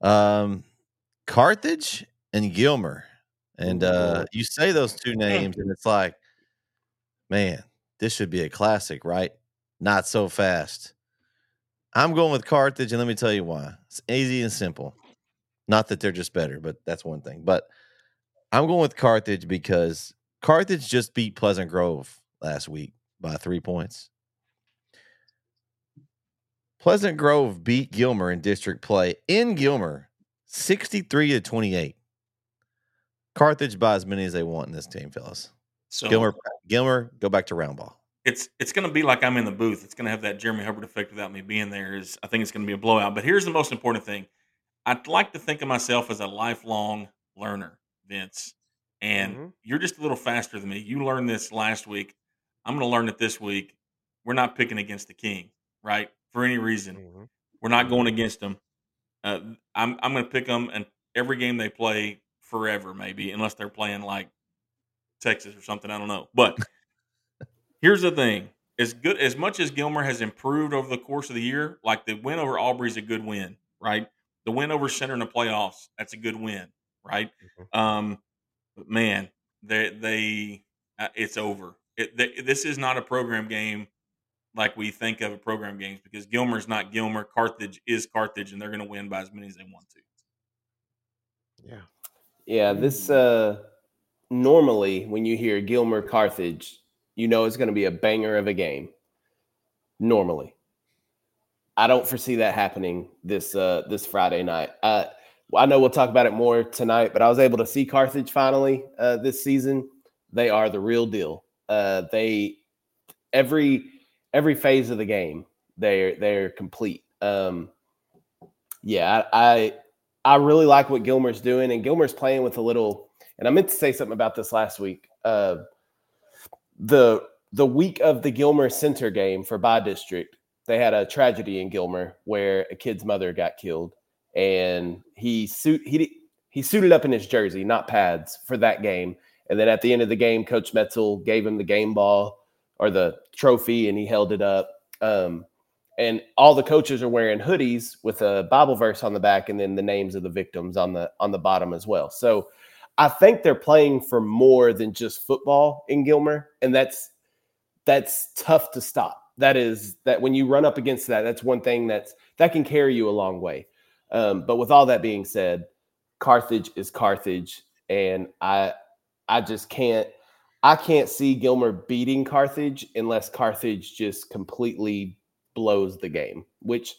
Um, Carthage and Gilmer. And uh, you say those two names, and it's like, man, this should be a classic, right? Not so fast. I'm going with Carthage, and let me tell you why. It's easy and simple. Not that they're just better, but that's one thing. But I'm going with Carthage because Carthage just beat Pleasant Grove last week by three points. Pleasant Grove beat Gilmer in district play in Gilmer 63 to 28. Carthage by as many as they want in this team, fellas. So Gilmer, Gilmer, go back to round ball. It's it's going to be like I'm in the booth. It's going to have that Jeremy Hubbard effect without me being there. Is I think it's going to be a blowout. But here's the most important thing: I'd like to think of myself as a lifelong learner, Vince. And Mhm. you're just a little faster than me. You learned this last week. I'm going to learn it this week. We're not picking against the king, right? For any reason, Mhm. we're not going against them. Uh, I'm I'm going to pick them, and every game they play forever, maybe, unless they're playing like Texas or something. I don't know. But here's the thing: as good as much as Gilmer has improved over the course of the year, like the win over Aubrey is a good win, right? The win over Center in the playoffs, that's a good win, right? Um, but man, they they uh, it's over. It, they, this is not a program game like we think of a program games because Gilmer's not Gilmer. Carthage is Carthage, and they're going to win by as many as they want to. Yeah. Yeah, this uh normally when you hear Gilmer Carthage, you know it's going to be a banger of a game. Normally. I don't foresee that happening this uh this Friday night. Uh I know we'll talk about it more tonight, but I was able to see Carthage finally uh this season. They are the real deal. Uh they every every phase of the game, they're they're complete. Um yeah, I, I I really like what Gilmer's doing, and Gilmer's playing with a little. And I meant to say something about this last week. Uh, the the week of the Gilmer Center game for by district, they had a tragedy in Gilmer where a kid's mother got killed, and he suit he he suited up in his jersey, not pads, for that game. And then at the end of the game, Coach Metzel gave him the game ball or the trophy, and he held it up. Um, and all the coaches are wearing hoodies with a Bible verse on the back and then the names of the victims on the on the bottom as well. So I think they're playing for more than just football in Gilmer, and that's that's tough to stop. That is that when you run up against that, that's one thing that's that can carry you a long way. Um, but with all that being said, Carthage is Carthage, and I I just can't I can't see Gilmer beating Carthage unless Carthage just completely blows the game, which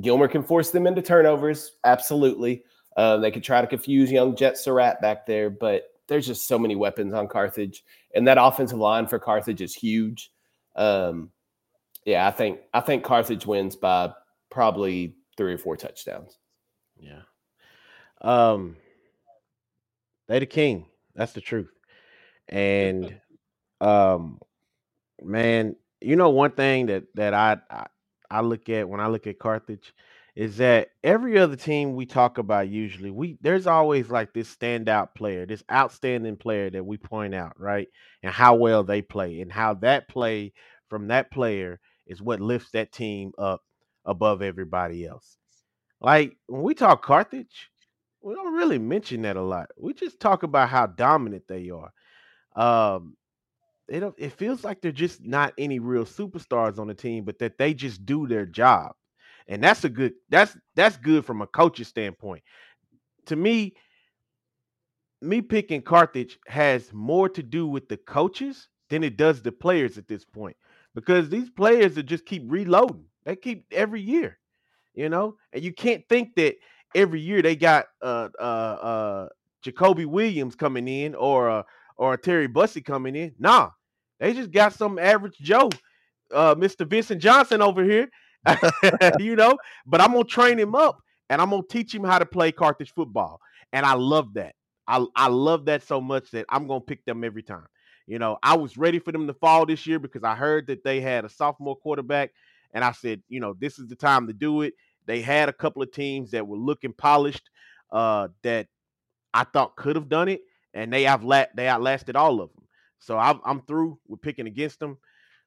Gilmer can force them into turnovers. Absolutely. Uh, they could try to confuse young Jet Surratt back there, but there's just so many weapons on Carthage. And that offensive line for Carthage is huge. Um, yeah, I think I think Carthage wins by probably three or four touchdowns. Yeah. Um they the king. That's the truth. And um man, you know one thing that that I, I I look at when I look at Carthage is that every other team we talk about usually we there's always like this standout player, this outstanding player that we point out, right? And how well they play and how that play from that player is what lifts that team up above everybody else. Like when we talk Carthage, we don't really mention that a lot. We just talk about how dominant they are. Um, don't. It feels like they're just not any real superstars on the team, but that they just do their job, and that's a good. That's that's good from a coach's standpoint. To me, me picking Carthage has more to do with the coaches than it does the players at this point, because these players are just keep reloading. They keep every year, you know, and you can't think that every year they got uh uh uh Jacoby Williams coming in or uh or Terry Bussey coming in. Nah, they just got some average Joe, uh, Mr. Vincent Johnson over here, you know. But I'm gonna train him up and I'm gonna teach him how to play Carthage football, and I love that. I I love that so much that I'm gonna pick them every time. You know, I was ready for them to fall this year because I heard that they had a sophomore quarterback, and I said, you know, this is the time to do it. They had a couple of teams that were looking polished, uh, that I thought could have done it, and they have la- they outlasted all of them. So I'm I'm through with picking against them.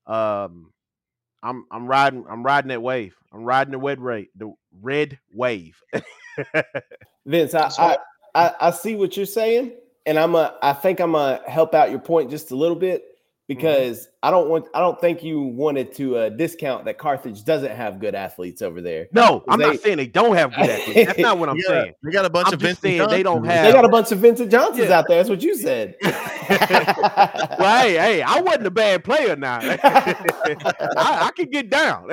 Um, I'm I'm riding I'm riding that wave. I'm riding the red rate the red wave. Vince, I, I, I I see what you're saying, and I'm a I think I'm gonna help out your point just a little bit because I don't want I don't think you wanted to uh, discount that Carthage doesn't have good athletes over there. no, I'm They- not saying they don't have good athletes. That's not what I'm Yeah, saying. We got a bunch I'm of Vincent saying they don't have- They got a bunch of Vincent Johnsons Yeah. out there. That's what you said. well, hey, hey, I wasn't a bad player now. I, I can get down.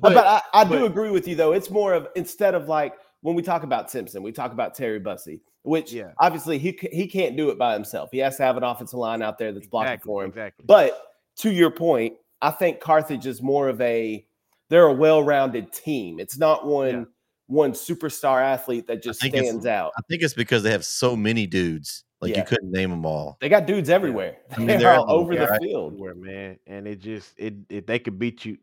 but, I, I do but- agree with you though. It's more of instead of like when we talk about Timpson, we talk about Terry Bussey, which Yeah. obviously he he can't do it by himself. He has to have an offensive line out there that's blocking exactly, for him. exactly. But to your point, I think Carthage is more of a they're a well-rounded team. It's not one Yeah. one superstar athlete that just stands out. I think it's because they have so many dudes. Like Yeah. you couldn't name them all. They got dudes everywhere. I mean, they're, they're all over the right? field. everywhere, man. And it just it, it they could beat you.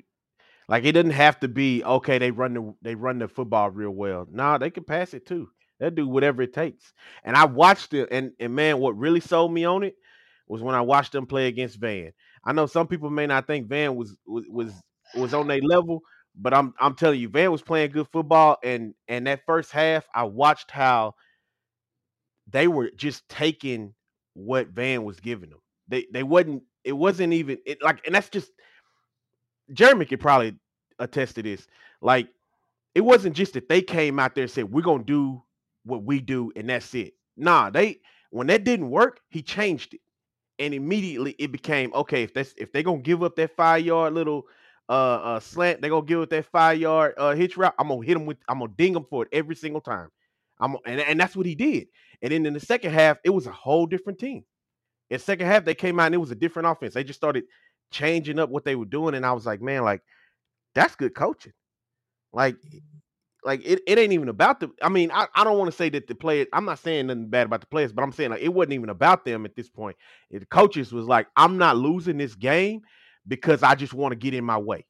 Like it doesn't have to be okay. They run the they run the football real well. Nah, they can pass it too. They'll do whatever it takes. And I watched it, and and man, what really sold me on it was when I watched them play against Van. I know some people may not think Van was was was, was on their level, but I'm I'm telling you, Van was playing good football. And and that first half, I watched how they were just taking what Van was giving them. They they wasn't it wasn't even it like and that's just Jeremy could probably attest to this. Like it wasn't just that they came out there and said we're gonna do what we do and that's it. Nah, they when that didn't work, he changed it. And immediately it became okay, if that's if they're gonna give up that five yard little uh uh slant, they're gonna give up that five yard uh hitch route. I'm gonna hit them with I'm gonna ding them for it every single time. I'm and, and that's what he did. And then in the second half, it was a whole different team. In second half, they came out and it was a different offense. They just started changing up what they were doing. And I was like, man, like, that's good coaching. Like, mm. like it, it ain't even about the. I mean, I, I don't want to say that the players, I'm not saying nothing bad about the players, but I'm saying like it wasn't even about them at this point. The coaches was like, I'm not losing this game because I just want to get in my way.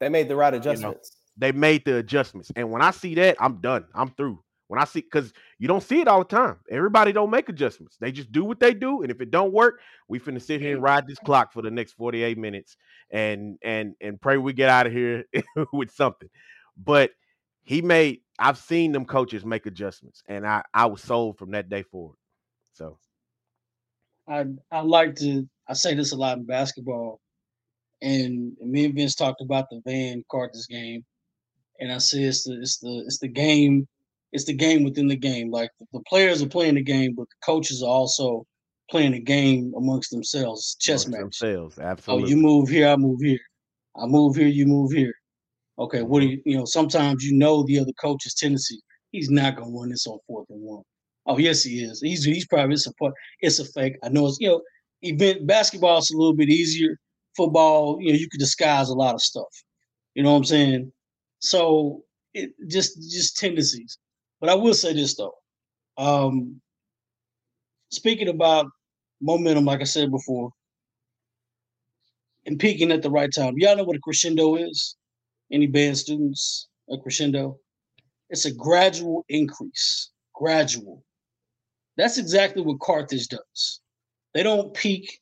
They made the right adjustments. They made the adjustments. And when I see that, I'm done. I'm through. When I see because you don't see it all the time. Everybody don't make adjustments. They just do what they do. And if it don't work, we finna sit here and ride this clock for the next 48 minutes and and and pray we get out of here with something. But he made I've seen them coaches make adjustments, and I I was sold from that day forward. So I I like to I say this a lot in basketball, and me and Vince talked about the Van Carter's game, and I say it's the it's the it's the game, it's the game within the game. Like the, players are playing the game, but the coaches are also playing the game amongst themselves. Chess amongst match. themselves, Oh, you move here, I move here. I move here, you move here. Okay, what do you you know? Sometimes you know the other coach's tendency. He's not gonna run this on fourth and one. Oh yes, he is. He's he's probably it's a part. It's a fake. I know it's you know. Event basketball is a little bit easier. Football, you know, you could disguise a lot of stuff. You know what I'm saying? So it just just tendencies. But I will say this though. Um, speaking about momentum, like I said before, and peaking at the right time. Y'all know what a crescendo is? Any band students? A crescendo? It's a gradual increase. Gradual. That's exactly what Carthage does. They don't peak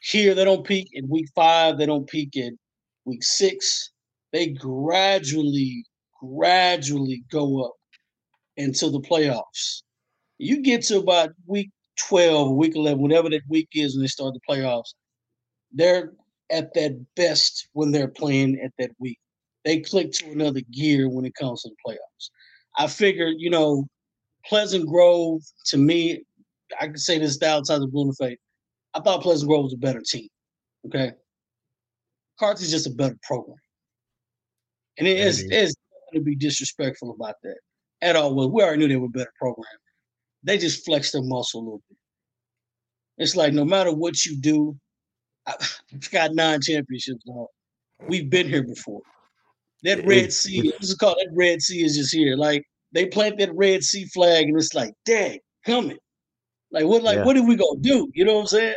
here. They don't peak in week five. They don't peak in week six. They gradually, gradually go up into the playoffs. You get to about week 12 or week 11, whatever that week is when they start the playoffs, they're at that best when they're playing at that week. They click to another gear when it comes to the playoffs. I figured, you know, Pleasant Grove, to me, I can say this outside of Blue Faith. I thought Pleasant Grove was a better team. Okay. Carthage is just a better program. And it is, it's going to be disrespectful about that at all. Well, we already knew they were better program. They just flex their muscle a little bit. It's like no matter what you do, I've got nine championships now. We've been here before. That Red Sea, what's it called? That Red Sea is just here. Like they plant that Red Sea flag, and it's like, dang, coming. Like what? Like Yeah. what are we gonna do? You know what I'm saying?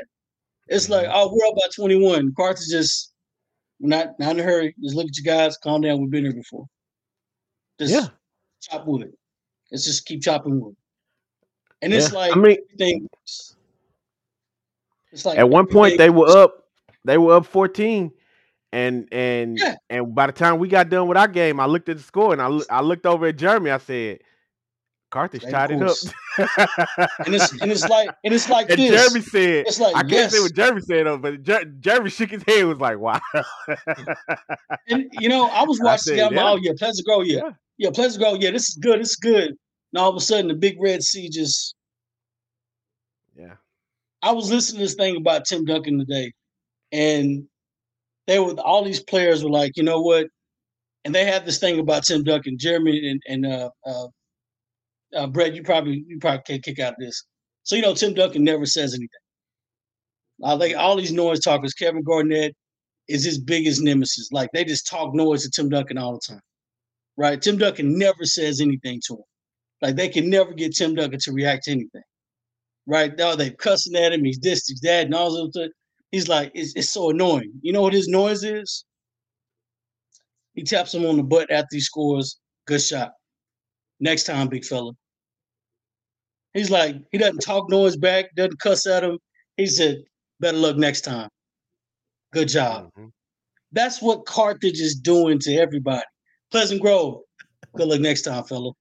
It's mm-hmm. like, oh, we're up by 21. Carthage just we're not not in a hurry. Just look at you guys. Calm down. We've been here before. Just Yeah. Chop wood. Let's just keep chopping wood. And it's Yeah. like I mean, everything. It's like at one point they were up, they were up 14. And and Yeah. and by the time we got done with our game, I looked at the score and I loo- I looked over at Jeremy. I said, Carthage Of tied it up. And it's and it's like and it's like and this. Jeremy said, It's like, I can't say what Jeremy said though, but Jer- Jeremy shook his head. Was like, wow. And you know, I was I watching said, the game. yeah. Oh yeah, Pleasant Grove. Yeah. Yeah. Yeah, Pleasant Grove. Yeah, this is good. This is good. And all of a sudden, the Big Red Sea just. yeah. I was listening to this thing about Tim Duncan today, and they were all these players were like, you know what? And they had this thing about Tim Duncan, Jeremy and and uh, uh, uh, Brett. You probably you probably can't kick out of this. So you know, Tim Duncan never says anything. I think all these noise talkers, Kevin Garnett is his biggest nemesis. Like they just talk noise to Tim Duncan all the time, right? Tim Duncan never says anything to him. Like they can never get Tim Duncan to react to anything, right? Now they cussing at him. He's this, he's that, and all this. other- He's like, it's, it's so annoying. You know what his noise is? He taps him on the butt after he scores. Good shot. Next time, big fella. He's like, he doesn't talk noise back, doesn't cuss at him. He said, better luck next time. Good job. Mhm. That's what Carthage is doing to everybody. Pleasant Grove, good luck next time, fella.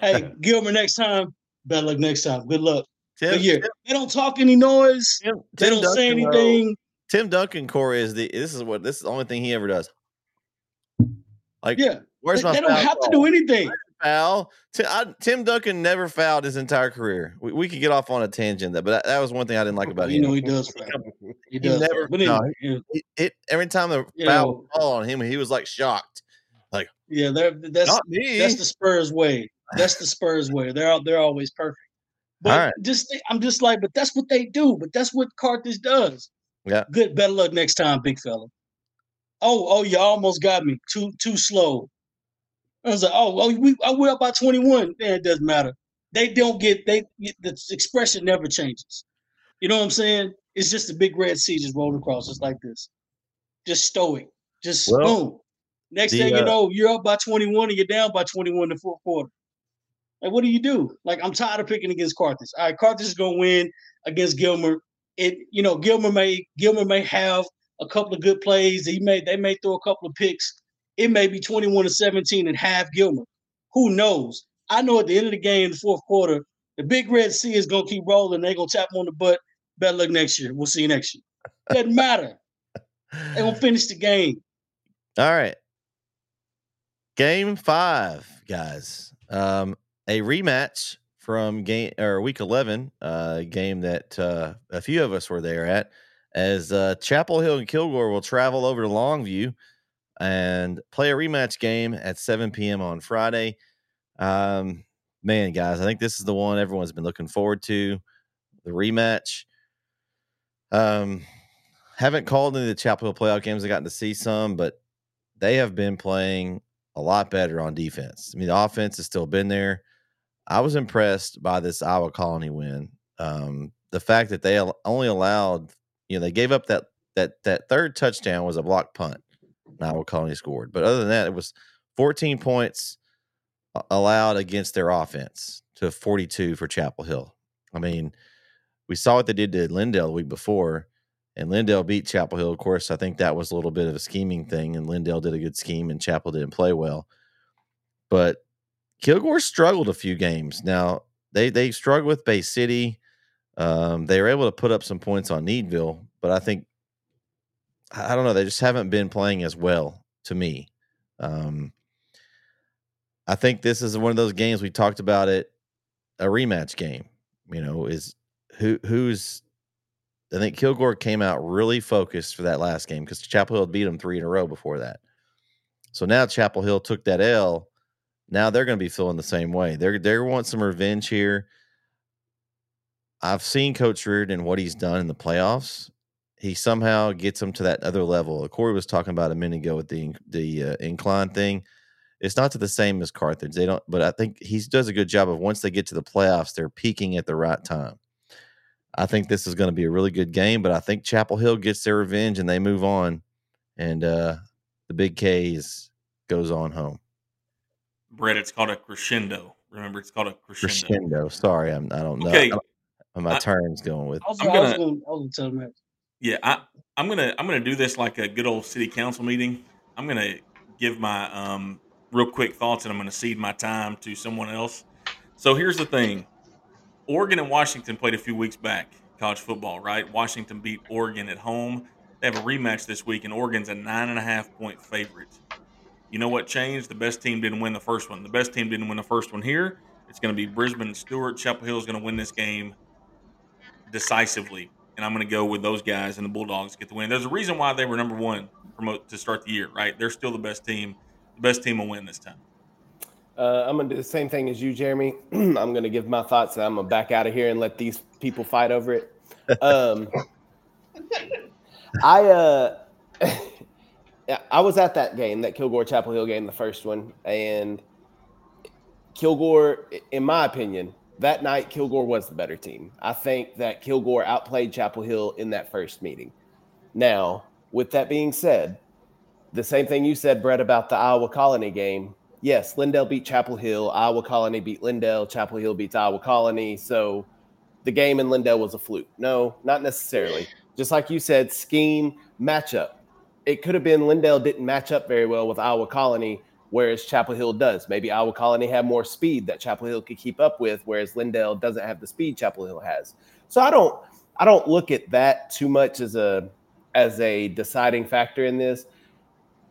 Hey, Gilmer, next time, better luck next time. Good luck. Tim, Good year. They don't talk any noise. Tim, They don't say Duncan, though, anything. Tim Duncan, Corey is the. This is what this is the only thing he ever does. Like, Yeah. where's They, my they don't have to do anything. foul. Tim, I, Tim Duncan never fouled his entire career. We, we could get off on a tangent, that, but that, that was one thing I didn't like about You him. You know he does. foul. He He does. never-. But no, anyway, yeah, It, it- every time the foul know- fall on him, he was like shocked. Yeah, they're, that's Not me. that's the Spurs way. That's the Spurs way. They're they're always perfect. But right. just I'm just like, but that's what they do. But that's what Carthage does. Yeah. Good. Better luck next time, big fella. Oh, oh, you almost got me. Too too slow. I was like, oh, oh, we oh, we're up by 21. Yeah, it doesn't matter. They don't get they the expression never changes. You know what I'm saying? It's just the big red sea just rolling across, just like this. Just stoic. Just Well, boom. Next the, thing you uh, know, you're up by 21 and you're down by 21 in the fourth quarter. Like, what do you do? Like, I'm tired of picking against Carthage. All right, Carthage is gonna win against Gilmer. It, you know, Gilmer may Gilmer may have a couple of good plays. He may they may throw a couple of picks. It may be 21 to 17 and half Gilmer. Who knows? I know at the end of the game, the fourth quarter, the Big Red Sea is gonna keep rolling. They're gonna tap him on the butt. Better luck next year. We'll see you next year. Doesn't matter. They're gonna finish the game. All right. Game five, guys. Um, a rematch from game or week eleven, uh, game that uh, a few of us were there at, as uh, Chapel Hill and Kilgore will travel over to Longview and play a rematch game at 7 p.m. on Friday. Um, man, guys, I think this is the one everyone's been looking forward to. The rematch. Um, haven't called any of the Chapel Hill playoff games. I've gotten to see some, but they have been playing a lot better on defense. I mean, the offense has still been there. I was impressed by this Iowa Colony win. Um, the fact that they only allowed, you know, they gave up that that that third touchdown was a block punt. Iowa Colony scored, but other than that, it was 14 points allowed against their offense to 42 for Chapel Hill. I mean, we saw what they did to Lindale the week before, and Lindale beat Chapel Hill. Of course, I think that was a little bit of a scheming thing, and Lindale did a good scheme, and Chapel didn't play well. But Kilgore struggled a few games. Now they they struggled with Bay City. Um, they were able to put up some points on Needville, but I think I don't know. They just haven't been playing as well to me. Um, I think this is one of those games we talked about it, a rematch game. You know, is who who's I think Kilgore came out really focused for that last game because Chapel Hill beat them three in a row before that. So now Chapel Hill took that L. Now they're going to be feeling the same way. They're they want some revenge here. I've seen Coach Reardon and what he's done in the playoffs. He somehow gets them to that other level. Corey was talking about a minute ago with the the uh, incline thing. It's not to the same as Carthage. They don't, but I think he does a good job of once they get to the playoffs, they're peaking at the right time. I think this is going to be a really good game, but I think Chapel Hill gets their revenge and they move on, and uh, the Big K's goes on home. Brett, it's called a crescendo. Remember, it's called a crescendo. Crescendo. Sorry, I'm, I don't know. Okay. I my I- terms going with. I was, I'm gonna- gonna, I was gonna tell him. Yeah, I, I'm gonna I'm gonna do this like a good old city council meeting. I'm gonna give my um, real quick thoughts, and I'm gonna cede my time to someone else. So here's the thing: Oregon and Washington played a few weeks back, college football, right? Washington beat Oregon at home. They have a rematch this week, and Oregon's a nine and a half point favorite. You know what changed? The best team didn't win the first one. The best team didn't win the first one here. It's going to be Brisbane and Stewart. Chapel Hill is going to win this game decisively, and I'm going to go with those guys and the Bulldogs get the win. There's a reason why they were number one to start the year, right? They're still the best team. The best team will win this time. Uh, I'm gonna do the same thing as you, Jeremy. I'm gonna give my thoughts, and I'm gonna back out of here and let these people fight over it. Um, I uh, I was at that game, that Kilgore Chapel Hill game, the first one, and Kilgore, in my opinion, that night Kilgore was the better team. I think that Kilgore outplayed Chapel Hill in that first meeting. Now, with that being said, the same thing you said, Brett, about the Iowa Colony game. Yes, Lindale beat Chapel Hill. Iowa Colony beat Lindale. Chapel Hill beats Iowa Colony. So the game in Lindale was a fluke. No, not necessarily. Just like you said, scheme, matchup. It could have been Lindale didn't match up very well with Iowa Colony, whereas Chapel Hill does. Maybe Iowa Colony had more speed that Chapel Hill could keep up with, whereas Lindale doesn't have the speed Chapel Hill has. So I don't I don't look at that too much as a as a deciding factor in this.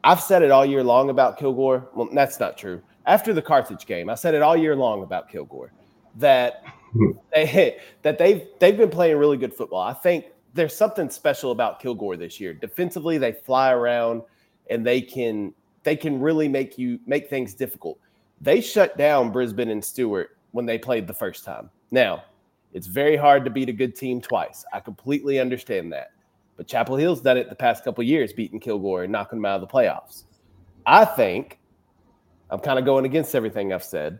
I've said it all year long about Kilgore. Well, that's not true. After the Carthage game, I said it all year long about Kilgore that they that they've they've been playing really good football. I think there's something special about Kilgore this year. Defensively, they fly around and they can they can really make you make things difficult. They shut down Brisbane and Stewart when they played the first time. Now, it's very hard to beat a good team twice. I completely understand that. But Chapel Hill's done it the past couple of years, beating Kilgore and knocking them out of the playoffs. I think I'm kind of going against everything I've said.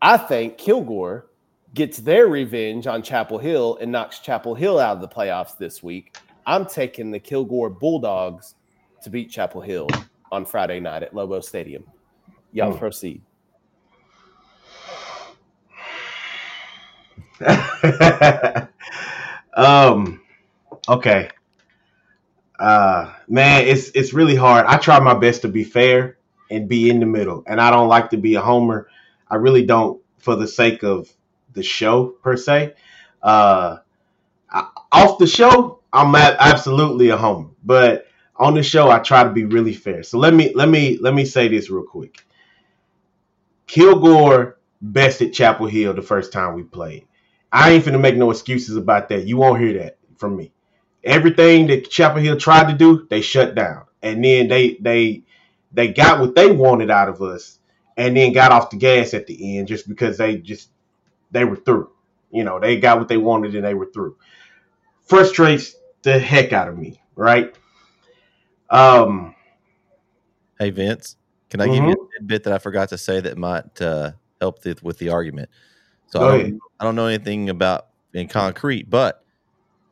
I think Kilgore gets their revenge on Chapel Hill and knocks Chapel Hill out of the playoffs this week. I'm taking the Kilgore Bulldogs to beat Chapel Hill on Friday night at Lobo Stadium. Y'all Hmm. proceed. um okay uh man it's it's really hard. I try my best to be fair and be in the middle and i don't like to be a homer. I really don't for the sake of the show per se. Uh I, off the show i'm a- absolutely a homer but on the show i try to be really fair. So let me let me let me say this real quick. Kilgore bested chapel hill the first time we played. I ain't finna make no excuses about that. You won't hear that from me. Everything that Chapel Hill tried to do, they shut down. And then they they they got what they wanted out of us and then got off the gas at the end just because they just they were through. You know, they got what they wanted and they were through. Frustrates the heck out of me, right? Um Hey Vince, can I give you a tidbit that I forgot to say that might uh, help the, with the argument? So I don't, I don't know anything about in concrete, but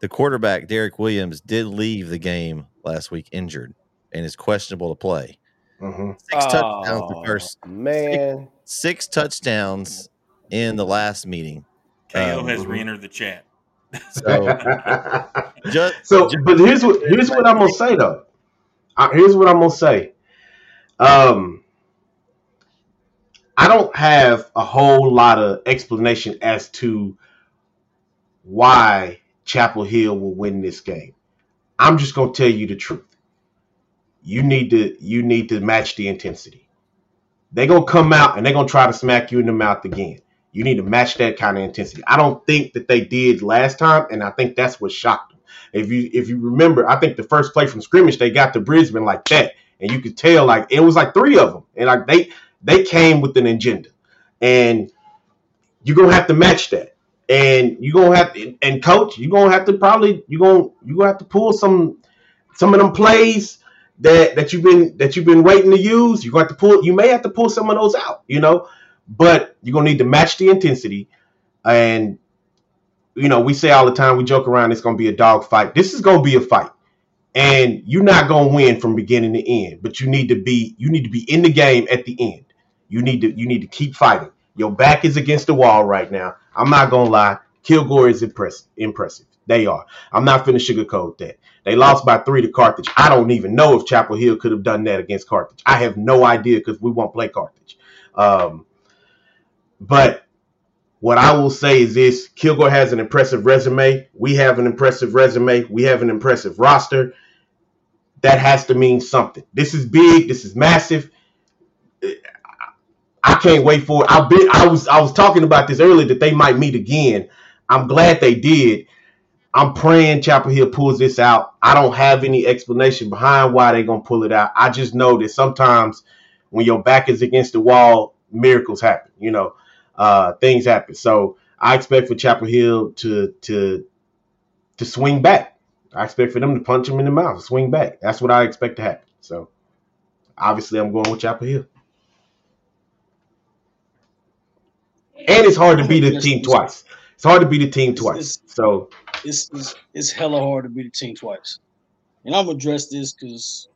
the quarterback Derek Williams did leave the game last week injured and is questionable to play. mhm. Six touchdowns the first man. six touchdowns in the last meeting. KO Um, has re-entered the chat. So just, so, but here's what here's what I'm gonna say though. Uh, here's what I'm gonna say. Um, I don't have a whole lot of explanation as to why Chapel Hill will win this game. I'm just gonna tell you the truth. You need to you need to match the intensity. They're gonna come out and they're gonna try to smack you in the mouth again. You need to match that kind of intensity. I don't think that they did last time, and I think that's what shocked them. If you if you remember, I think the first play from scrimmage they got to Brisbane like that, and you could tell like it was like three of them, and like they they came with an agenda, and you're gonna have to match that, and you're gonna have to, and coach, you're gonna have to probably you're gonna you gonna have to pull some some of them plays that that you've been that you've been waiting to use. You're to have to pull. You may have to pull some of those out, you know, but you're gonna need to match the intensity, and you know, we say all the time, we joke around, it's to be a dog fight. This is to be a fight. And you're not to win from beginning to end, but you need to be you need to be in the game at the end. You need to you need to keep fighting. Your back is against the wall right now. I'm not to lie. Kilgore is impressive. Impressive. They are. I'm not finna sugarcoat that. They lost by three to Carthage. I don't even know if Chapel Hill could have done that against Carthage. I have no idea because we won't play Carthage. Um, but what I will say is this Kilgore has an impressive resume. We have an impressive resume. We have an impressive roster. That has to mean something. This is big. This is massive. I can't wait for it. I've been I was I was talking about this earlier that they might meet again. I'm glad they did. I'm praying Chapel Hill pulls this out. I don't have any explanation behind why they're gonna pull it out. I just know that sometimes when your back is against the wall, miracles happen. You know, uh, things happen. So I expect for Chapel Hill to to to swing back. I expect for them to punch him in the mouth, swing back. That's what I expect to happen. So obviously, I'm going with Chapel Hill. And it's hard to beat the team twice. It's hard to beat the team twice. So it's, it's it's hella hard to beat the team twice. And I'm gonna address this because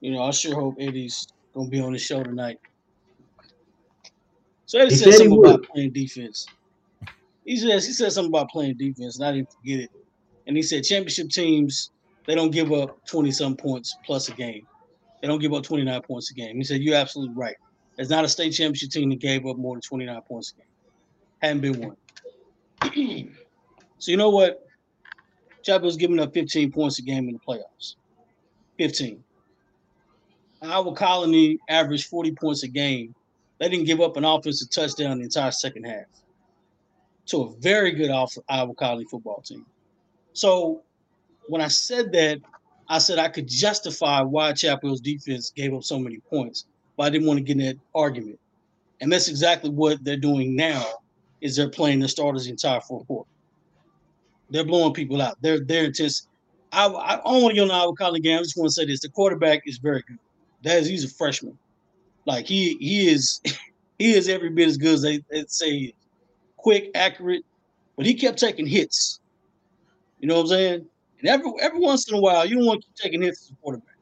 you know I sure hope Eddie's gonna be on the show tonight. So Eddie He said said something would. about playing defense. He says he said something about playing defense, and I didn't forget it. And he said championship teams they don't give up 20 some points plus a game. They don't give up 29 points a game. He said you're absolutely right. There's not a state championship team that gave up more than 29 points a game. Hadn't been one. so you know what? Chapel's giving up 15 points a game in the playoffs. 15. Iowa Colony averaged 40 points a game. They didn't give up an offensive touchdown the entire second half to a very good off- Iowa Colony football team. So when I said that, I said I could justify why Chapel's defense gave up so many points, but I didn't want to get in that argument. And that's exactly what they're doing now. Is they're playing the starters the entire fourth quarter. They're blowing people out. They're they're intense. I, I don't want to get on Iowa Colony game. I just want to say this: the quarterback is very good. That is, he's a freshman. Like he he is he is every bit as good as they, they say. Quick, accurate, but he kept taking hits. You know what I'm saying? And every every once in a while, you don't want to keep taking hits as a quarterback.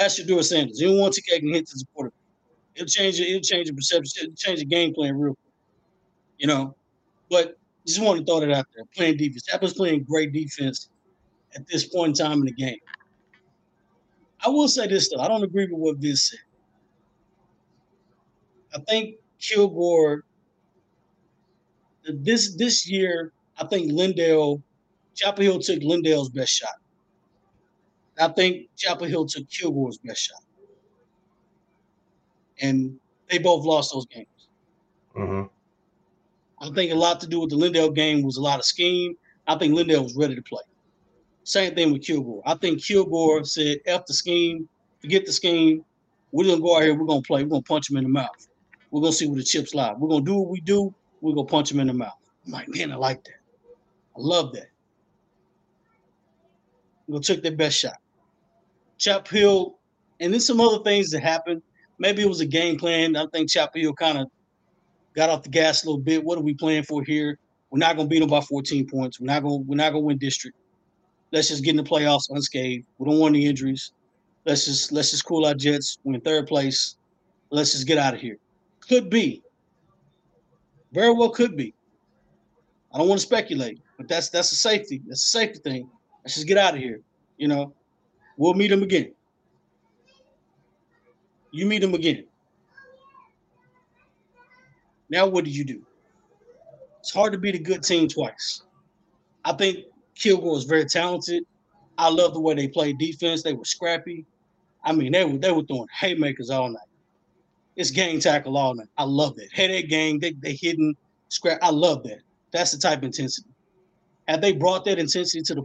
Ask Shedeur Sanders. You don't want to keep taking hits as a quarterback. It'll change it. It'll change the perception. It'll change the game plan real quick. You know, but just want to throw that out there. Playing defense. Apple's playing great defense at this point in time in the game. I will say this though. I don't agree with what Vince said. I think Kilgore this this year, I think Lindale, Chapel Hill took Lindale's best shot. I think Chapel Hill took Kilgore's best shot. And they both lost those games. mhm. I think a lot to do with the Lindale game was a lot of scheme. I think Lindale was ready to play. Same thing with Kilgore. I think Kilgore said, F the scheme, forget the scheme. We're gonna go out here, we're gonna play, we're gonna punch him in the mouth. We're gonna see where the chips lie. We're gonna do what we do, we're gonna punch him in the mouth. I'm like, man, I like that. I love that. We're gonna take their best shot. Chap Hill, and then some other things that happened. Maybe it was a game plan. I think Chapel Hill kind of got off the gas a little bit. What are we playing for here? We're not gonna beat them by 14 points. We're not gonna we're not gonna win district. Let's just get in the playoffs unscathed. We don't want any injuries. Let's just let's just cool our jets. We're in third place. Let's just get out of here. Could be. Very well could be. I don't want to speculate, but that's that's a safety. That's a safety thing. Let's just get out of here. You know, we'll meet them again. You meet them again. Now, what did you do? It's hard to beat a good team twice. I think Kilgore is very talented. I love the way they played defense. They were scrappy. I mean, they were they were throwing haymakers all night. It's gang tackle all night. I love that. Headache gang, they they hidden scrap. I love that. That's the type of intensity. Had they brought that intensity to the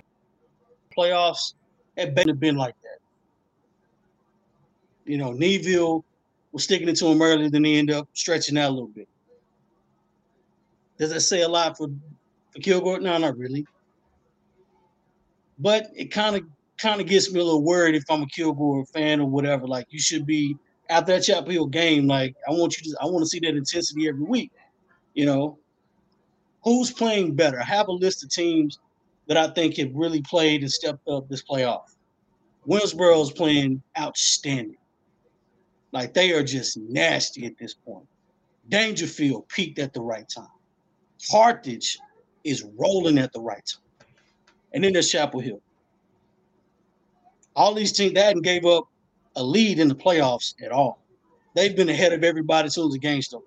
playoffs, it better have been like that. You know, Neville was sticking it to him earlier, then he ended up stretching out a little bit. Does that say a lot for, for Kilgore? No, not really. But it kind of kind of gets me a little worried if I'm a Kilgore fan or whatever. Like you should be after that Chapel Hill game. Like I want you to, I want to see that intensity every week. You know, Who's playing better? I have a list of teams that I think have really played and stepped up this playoff. Is playing outstanding. Like they are just nasty at this point. Daingerfield peaked at the right time. Carthage is rolling at the right time. And then there's Chapel Hill. All these teams, they hadn't gave up a lead in the playoffs at all. They've been ahead of everybody as the game started.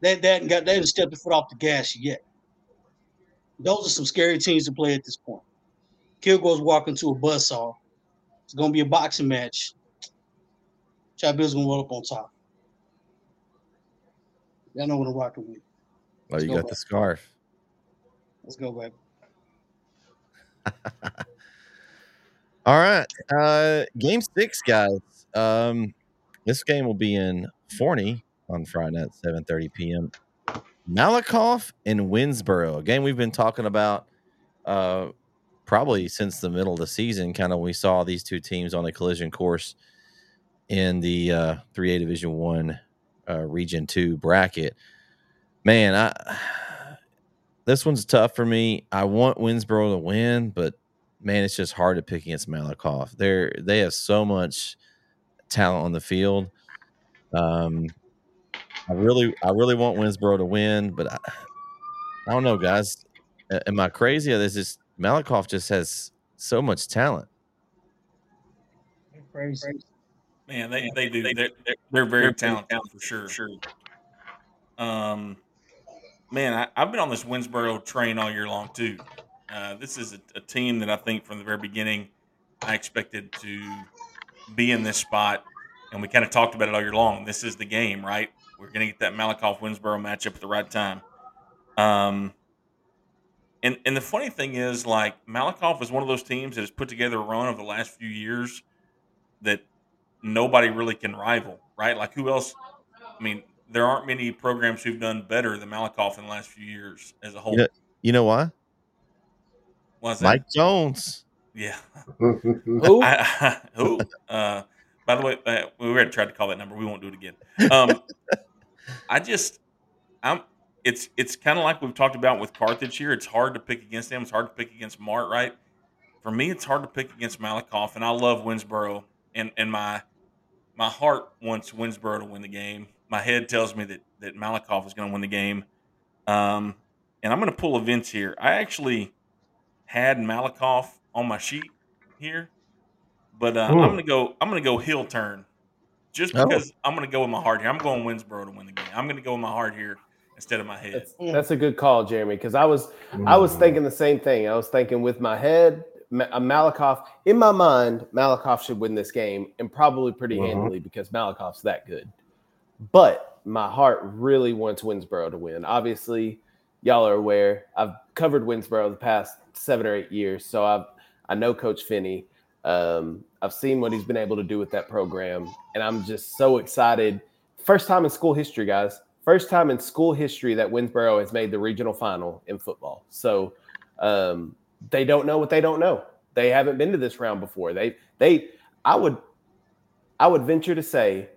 They, they hadn't got they haven't stepped the foot off the gas yet. Those are some scary teams to play at this point. Kilgore's walking to a buzzsaw. It's gonna be a boxing match. Chapel Hill's gonna roll up on top. Y'all know what I'm rocking with. Oh, Let's you go got back. the scarf. Let's go back. All right. Uh game six, guys. Um this game will be in Forney on Friday night, 7 30 p.m. Malakoff and Winnsboro, a game we've been talking about uh probably since the middle of the season. Kind of we saw these two teams on a collision course in the uh 3A Division One uh region two bracket. Man, I this one's tough for me. I want Winnsboro to win, but man, it's just hard to pick against Malakoff. They're they have so much talent on the field. Um, I really I really want Winnsboro to win, but I, I don't know, guys. Am I crazy? Or This just Malakoff just has so much talent. Crazy. Man, they, they do. They're, they're, they're very talented for sure. Sure. Um, man, I, I've been on this Winnsboro train all year long too. Uh, this is a, a team that I think from the very beginning I expected to be in this spot, and we kind of talked about it all year long. This is the game, right? We're going to get that Malakoff Winnsboro matchup at the right time. Um, and and the funny thing is, like Malakoff is one of those teams that has put together a run over the last few years that nobody really can rival, right? Like who else? I mean, there aren't many programs who've done better than Malakoff in the last few years as a whole. You know, you know why? Why's that? Mike Jones. Yeah. Who? I, who? Uh, by the way, uh, we already tried to call that number. We won't do it again. Um, I just, I'm. It's it's kind of like we've talked about with Carthage here. It's hard to pick against them. It's hard to pick against Mart, right? For me, it's hard to pick against Malakoff, and I love Winnsboro, and and my my heart wants Winnsboro to win the game. My head tells me that that Malakoff is going to win the game. Um, and I'm going to pull events here. I actually had Malakoff on my sheet here, but uh. I'm going to go. I'm going to go heel turn, just Oh. because I'm going to go with my heart here. I'm going Winnsboro to win the game. I'm going to go with my heart here instead of my head. That's, that's a good call, Jeremy. Because I was I was thinking the same thing. I was thinking with my head, Ma- Malakoff in my mind, Malakoff should win this game and probably pretty Mhm. handily because Malakoff's that good. But my heart really wants Winnsboro to win. Obviously, y'all are aware I've covered Winnsboro the past seven or eight years, so I've I know Coach Finney. Um, I've seen what he's been able to do with that program, and I'm just so excited. First time in school history, guys. First time in school history that Winnsboro has made the regional final in football. So um, they don't know what they don't know. They haven't been to this round before. They they I would I would venture to say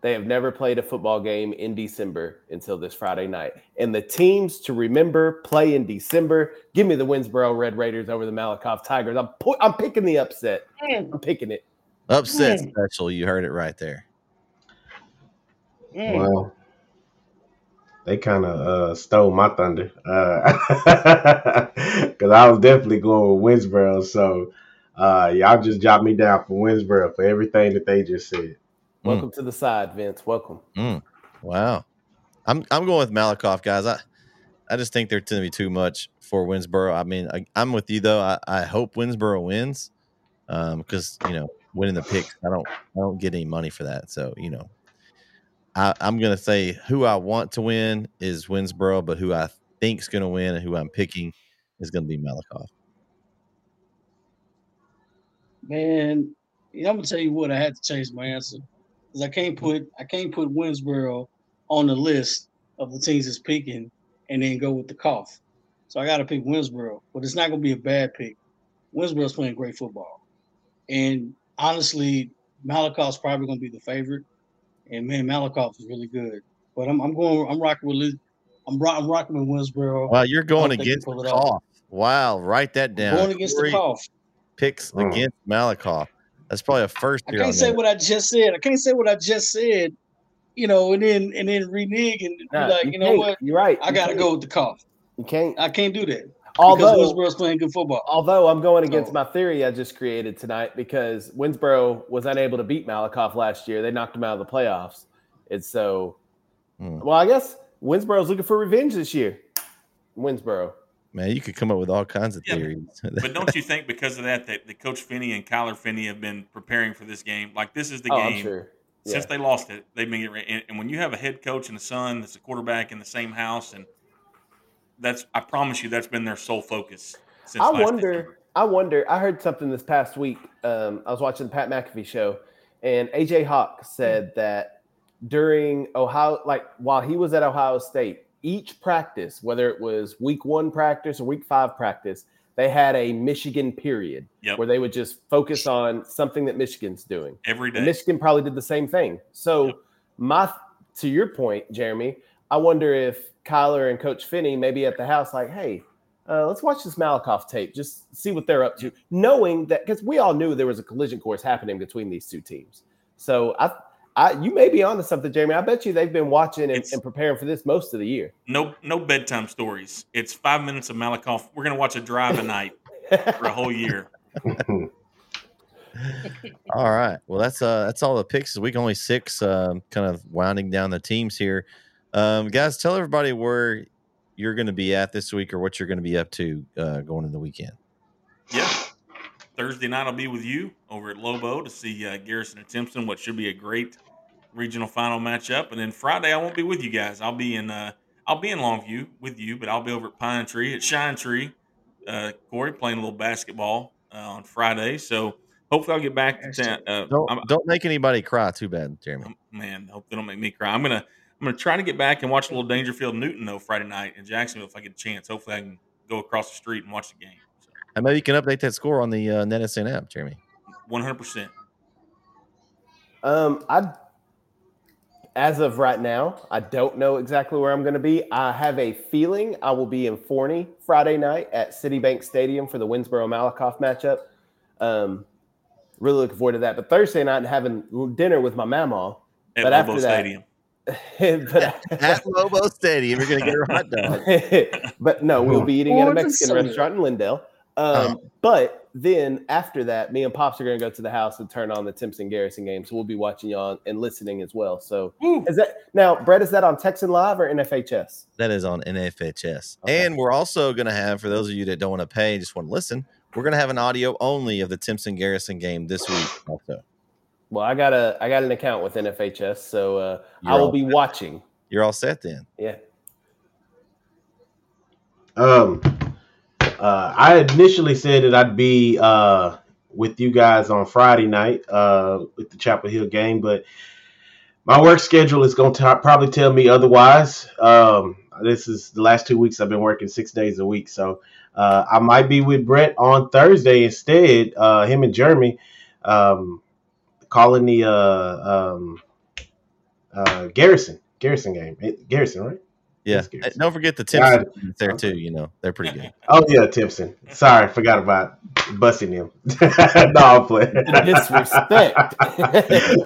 they have never played a football game in December until this Friday night. And the teams to remember play in December. Give me the Winnsboro Red Raiders over the Malakoff Tigers. I'm pu- I'm picking the upset. I'm picking it. Upset Mm. special. You heard it right there. Mm. Well, they kind of uh, stole my thunder because I was definitely going with Winnsboro. So uh, y'all just dropped me down for Winnsboro for everything that they just said. Welcome to the side, Vince. Welcome. Wow. I'm I'm going with Malakoff, guys. I I just think they're going to be too much for Winnsboro. I mean, I, I'm with you though. I, I hope Winnsboro wins, um, because you know winning the picks, I don't I don't get any money for that. So you know, I, I'm going to say who I want to win is Winnsboro, but who I think's going to win and who I'm picking is going to be Malakoff. Man, I'm gonna tell you what. I had to change my answer because I can't put I can't put Winnsboro on the list of the teams that's picking and then go with the cough. So I got to pick Winnsboro, but it's not gonna be a bad pick. Winnsboro's playing great football, and honestly, Malakoff's probably gonna be the favorite. And man, Malakoff is really good. But I'm I'm going I'm rocking with Liz- I'm, rock, I'm rocking with Winnsboro. Wow, you're going think he against the it off. cough. Wow, write that down. Going against Corey the cough. Picks Mm. against Malakoff. That's probably a first I can't say that. what I just said. I can't say what I just said. You know, and then and then renege and be Nah, like, you you know what? You're right. I You gotta can't. go with the cough. You can't. I can't do that Although, because Winnsboro's playing good football. although I'm going So- against my theory I just created tonight because Winnsboro was unable to beat Malakoff last year. They knocked him out of the playoffs. And so, Hmm. well, I guess Winnsboro's looking for revenge this year. Winnsboro. Man, you could come up with all kinds of Yeah, theories. But don't you think because of that that, that Coach Finney and Kyler Finney have been preparing for this game? Like this is the Oh, game I'm sure. Yeah. since they lost it. They've been getting ready. And, and when you have a head coach and a son that's a quarterback in the same house, and that's I promise you that's been their sole focus. Since I wonder. December. I wonder. I heard something this past week. Um, I was watching the Pat McAfee show, and AJ Hawk said that during Ohio, like while he was at Ohio State, each practice, whether it was week one practice or week five practice, they had a Michigan period Yep. where they would just focus on something that Michigan's doing. every day. And Michigan probably did the same thing. So, Yep. my to your point, Jeremy, I wonder if Kyler and Coach Finney maybe at the house, like, hey, uh, let's watch this Malakoff tape, just see what they're up to, knowing that because we all knew there was a collision course happening between these two teams. So, I, I, you may be onto something, Jeremy. I bet you they've been watching and, and preparing for this most of the year. No, no bedtime stories. It's five minutes of Malakoff. We're gonna watch a drive a night for a whole year. All right. Well, that's uh that's all the picks. Week only six. Um, kind of winding down the teams here. Um, guys, tell everybody where you're going to be at this week or what you're going to be up to uh, going in the weekend. Yeah. Thursday night I'll be with you over at Lobo to see uh, Garrison and Timpson, what should be a great regional final matchup. And then Friday I won't be with you guys. I'll be in uh, I'll be in Longview with you, but I'll be over at Pine Tree at Shine Tree. Uh, Corey playing a little basketball uh, on Friday, so hopefully I'll get back to town. Uh, Don't don't make anybody cry too bad, Jeremy. Um, man, hope they don't make me cry. I'm gonna I'm gonna try to get back and watch a little Daingerfield Newton though Friday night in Jacksonville if I get a chance. Hopefully I can go across the street and watch the game. So, And maybe you can update that score on the uh, NETSN app, Jeremy. 100. percent Um, I as of right now, I don't know exactly where I'm going to be. I have a feeling I will be in Forney Friday night at City Bank Stadium for the Winnsboro Malakoff matchup. Um, really looking forward to that. But Thursday night, having dinner with my mama. at But Lobo after that- Stadium. but, At Lobo Stadium, you're going to get a hot dog. but no, we'll be eating at a Mexican restaurant in Lindale. Um, But then after that, me and Pops are going to go to the house and turn on the Timpson Garrison game. So we'll be watching y'all and listening as well. So Woo. is that now, Brett? Is that on Texan Live or NFHS? That is on NFHS. Okay. And we're also going to have, for those of you that don't want to pay, and just want to listen, we're going to have an audio only of the Timpson Garrison game this week also. Well, I got a I got an account with NFHS, so uh, I will be set. watching. You're all set then. Yeah. Um, uh, I initially said that I'd be uh, with you guys on Friday night uh, with the Chapel Hill game, but my work schedule is going to probably tell me otherwise. Um, this is the last two weeks I've been working six days a week, so uh, I might be with Brett on Thursday instead. Uh, him and Jeremy um, calling the uh, um, uh, Garrison Garrison game. Garrison, right? Yeah. That's good. And Don't forget the God. There too. You know, they're pretty good. Oh yeah, Timpson. Sorry, forgot about busting him. no, I'm playing. Disrespect.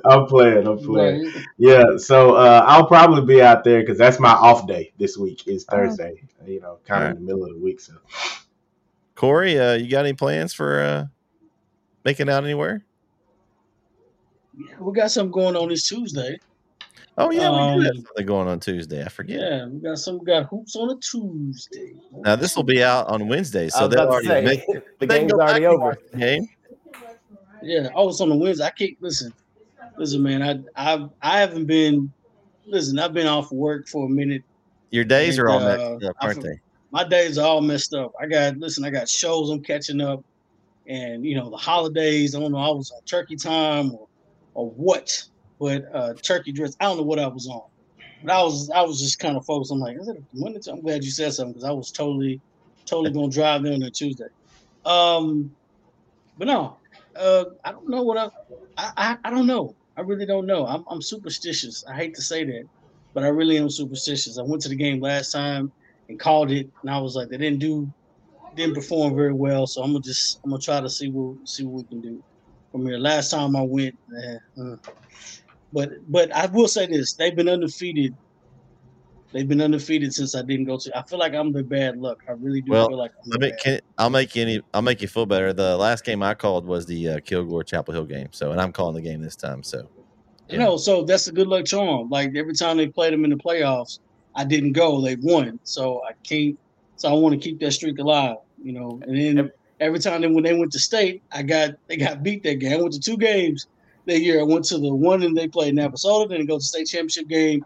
I'm playing. I'm playing. Right. Yeah, so uh, I'll probably be out there because that's my off day this week. Is Thursday. You know, kind of in the middle of the week. So Corey, uh, you got any plans for uh, making out anywhere? Yeah, we got something going on this Tuesday. Oh yeah, we do have Um, something going on Tuesday. I forget. Yeah, we got some. We got hoops on a Tuesday. Now this will be out on Wednesday, so they'll already say make the game's already over. watch the game. Yeah. Oh, it's on the Wednesday. I can't listen. Listen, man. I I I haven't been. Listen, I've been off work for a minute. Your days are all And, messed uh, up, aren't for- they? My days are all messed up. I got listen. I got shows I'm catching up, and you know the holidays. I don't know. I was on turkey time or or what, but uh turkey dress. I don't know what I was on. But I was I was just kind of focused. I'm like, is it a Monday? I'm glad you said something because I was totally totally gonna drive there on a Tuesday. Um, but no, uh, I don't know what I, I I I don't know. I really don't know. I'm I'm superstitious. I hate to say that, but I really am superstitious. I went to the game last time and called it, and I was like, they didn't do, didn't perform very well. So I'm gonna just, I'm gonna try to see what see what we can do from here. Last time I went, uh, but but I will say this: they've been undefeated. They've been undefeated since I didn't go to. I feel like I'm the bad luck. I really do Well, feel like I'm let me, bad. Can, I'll make you any. I'll make you feel better. The last game I called was the uh, Kilgore Chapel Hill game. So, and I'm calling the game this time. So, You know, so that's a good luck charm. Like every time they played them in the playoffs, I didn't go. They won, so I can't. So I want to keep that streak alive. You know, and then every time they, when they went to state, I got they got beat that game. I went to two games that year. I went to the one and they played Navasota, then they go to the state championship game,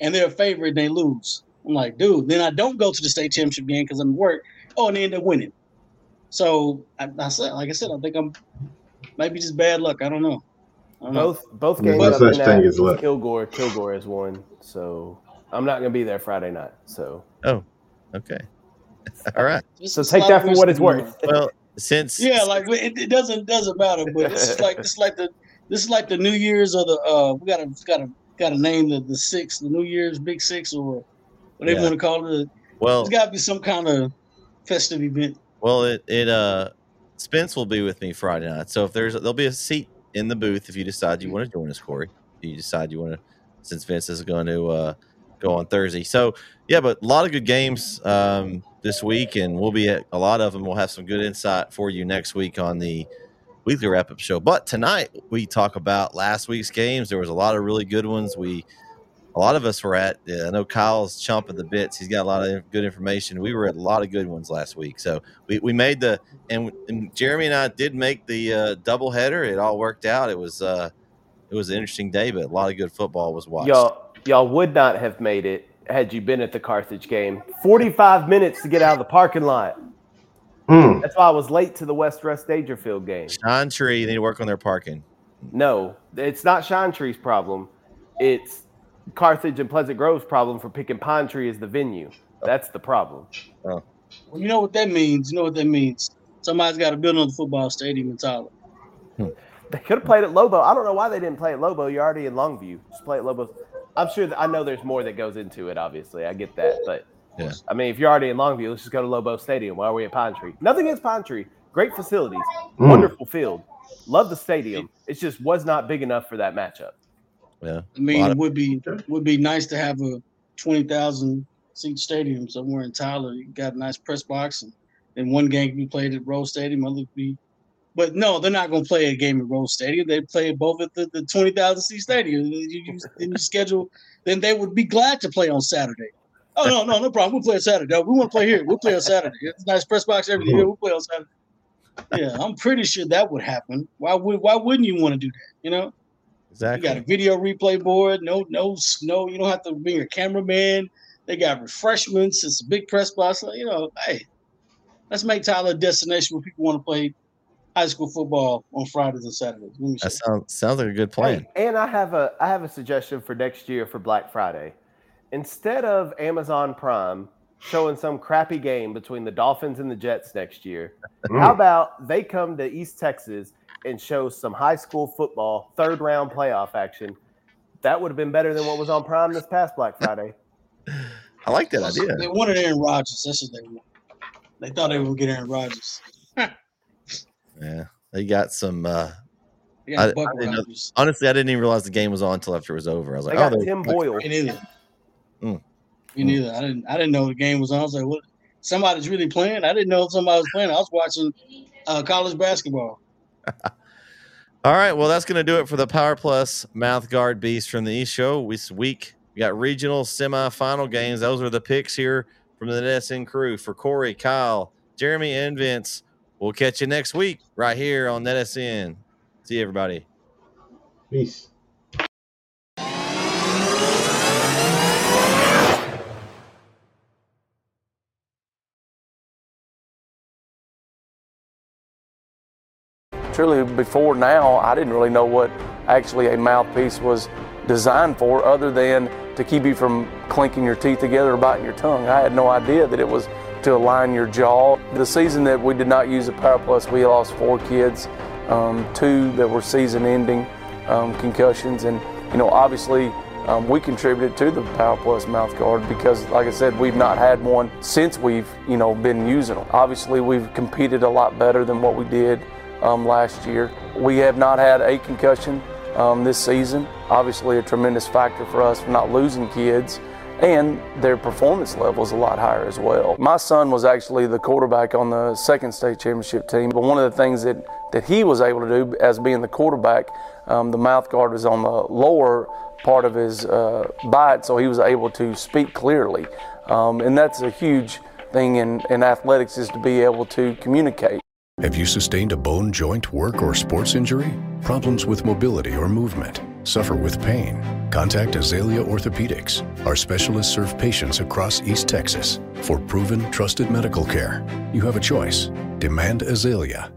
and they're a favorite and they lose. I'm like, dude. Then I don't go to the state championship game because I'm at work. Oh, and they end up winning. So I, I said, like I said, I think I'm maybe just bad luck. I don't know. I don't know. Both both games no I've such thing as luck. Kilgore Kilgore has won, so I'm not gonna be there Friday night. So oh, okay. All right. It's so take that for what it's worth. Well, since Yeah, like it, it doesn't doesn't matter, but this is like this is like the this is like the New Year's or the uh we gotta gotta gotta name the the six the New Year's Big Six or whatever Yeah. you want to call it. well, it's got to be some kind of festive event. Well, it it uh Spence will be with me Friday night. So if there's there'll be a seat in the booth if you decide you want to join us, Corey. If you decide you want to, since Vince is going to uh, go on Thursday. So yeah, but a lot of good games um, this week, and we'll be at a lot of them. We'll have some good insight for you next week on the weekly wrap up show. But tonight we talk about last week's games. There was a lot of really good ones. We a lot of us were at. I know Kyle's chomping the bits. He's got a lot of good information. We were at a lot of good ones last week. So we, we made the and, and Jeremy and I did make the uh, double header. It all worked out. It was uh, it was an interesting day, but a lot of good football was watched. Y'all y'all would not have made it had you been at the Carthage game. 45 minutes to get out of the parking lot. Hmm. That's why I was late to the West Rusk Daingerfield game. Shine Tree, they need to work on their parking. No, it's not Shine Tree's problem. It's Carthage and Pleasant Grove's problem for picking Pine Tree as the venue. That's the problem. Well, you know what that means. You know what that means. Somebody's got to build another football stadium in Tyler. They could have played at Lobo. I don't know why they didn't play at Lobo. You're already in Longview. Just play at Lobo. I'm sure. That, I know there's more that goes into it. Obviously, I get that. But Yeah. I mean, if you're already in Longview, let's just go to Lobo Stadium. Why are we at Pine Tree? Nothing against Pine Tree. Great facilities. Hmm. Wonderful field. Love the stadium. It just was not big enough for that matchup. Yeah, I mean, it would be would be nice to have a twenty thousand seat stadium somewhere in Tyler. You got a nice press box, and then one game can be played at Rose Stadium, other be. But no, they're not going to play a game at Rose Stadium. They play both at the, the twenty thousand seat stadium. You, you, then you schedule. Then they would be glad to play on Saturday. Oh no, no, no problem. We'll play on Saturday. We want to play here. We'll play on Saturday. It's a nice press box everything. Yeah, we'll play on Saturday. Yeah, I'm pretty sure that would happen. Why would Why wouldn't you want to do that? You know. Exactly. You got a video replay board. No, no, no. You don't have to bring a cameraman. They got refreshments. It's a big press box. You know, hey, let's make Tyler a destination where people want to play high school football on Fridays and Saturdays. Let me That see. sounds sounds like a good plan. Hey, and I have a I have a suggestion for next year for Black Friday. Instead of Amazon Prime showing some crappy game between the Dolphins and the Jets next year, how about they come to East Texas and show some high school football third round playoff action? That would have been better than what was on Prime this past Black Friday. I like that idea. They wanted Aaron Rodgers. That's what they want. They thought they would get Aaron Rodgers. Yeah, they got some. uh They I- I know- Honestly, I didn't even realize the game was on until after it was over. I was They like, got oh, they- Tim Boyle. Me neither. Mm. Me neither. I didn't. I didn't know the game was on. I was like, "What? Somebody's really playing." I didn't know somebody was playing. I was watching uh, college basketball. All right, well, that's going to do it for the Power Plus Mouth Guard Beast from the East Show this week. We got regional semifinal games. Those are the picks here from the NSN crew for Corey, Kyle, Jeremy, and Vince. We'll catch you next week right here on NETSN. See you, everybody. Peace. truly before now i didn't really know what actually a mouthpiece was designed for other than to keep you from clinking your teeth together or biting your tongue i had no idea that it was to align your jaw the season that we did not use a power plus we lost four kids um, two that were season ending um, concussions and you know obviously um, we contributed to the Power Plus mouth guard because, like I said, we've not had one since we've you know been using them. Obviously, we've competed a lot better than what we did um, last year. We have not had a concussion um, this season. Obviously, a tremendous factor for us for not losing kids and their performance level is a lot higher as well. My son was actually the quarterback on the second state championship team, but one of the things that, that he was able to do as being the quarterback, um, the mouth guard was on the lower part of his uh, bite, so he was able to speak clearly. Um, and that's a huge thing in, in athletics is to be able to communicate. Have you sustained a bone, joint, work, or sports injury? Problems with mobility or movement? Suffer with pain? Contact Azalea Orthopedics. Our specialists serve patients across East Texas. For proven, trusted medical care, you have a choice. Demand Azalea.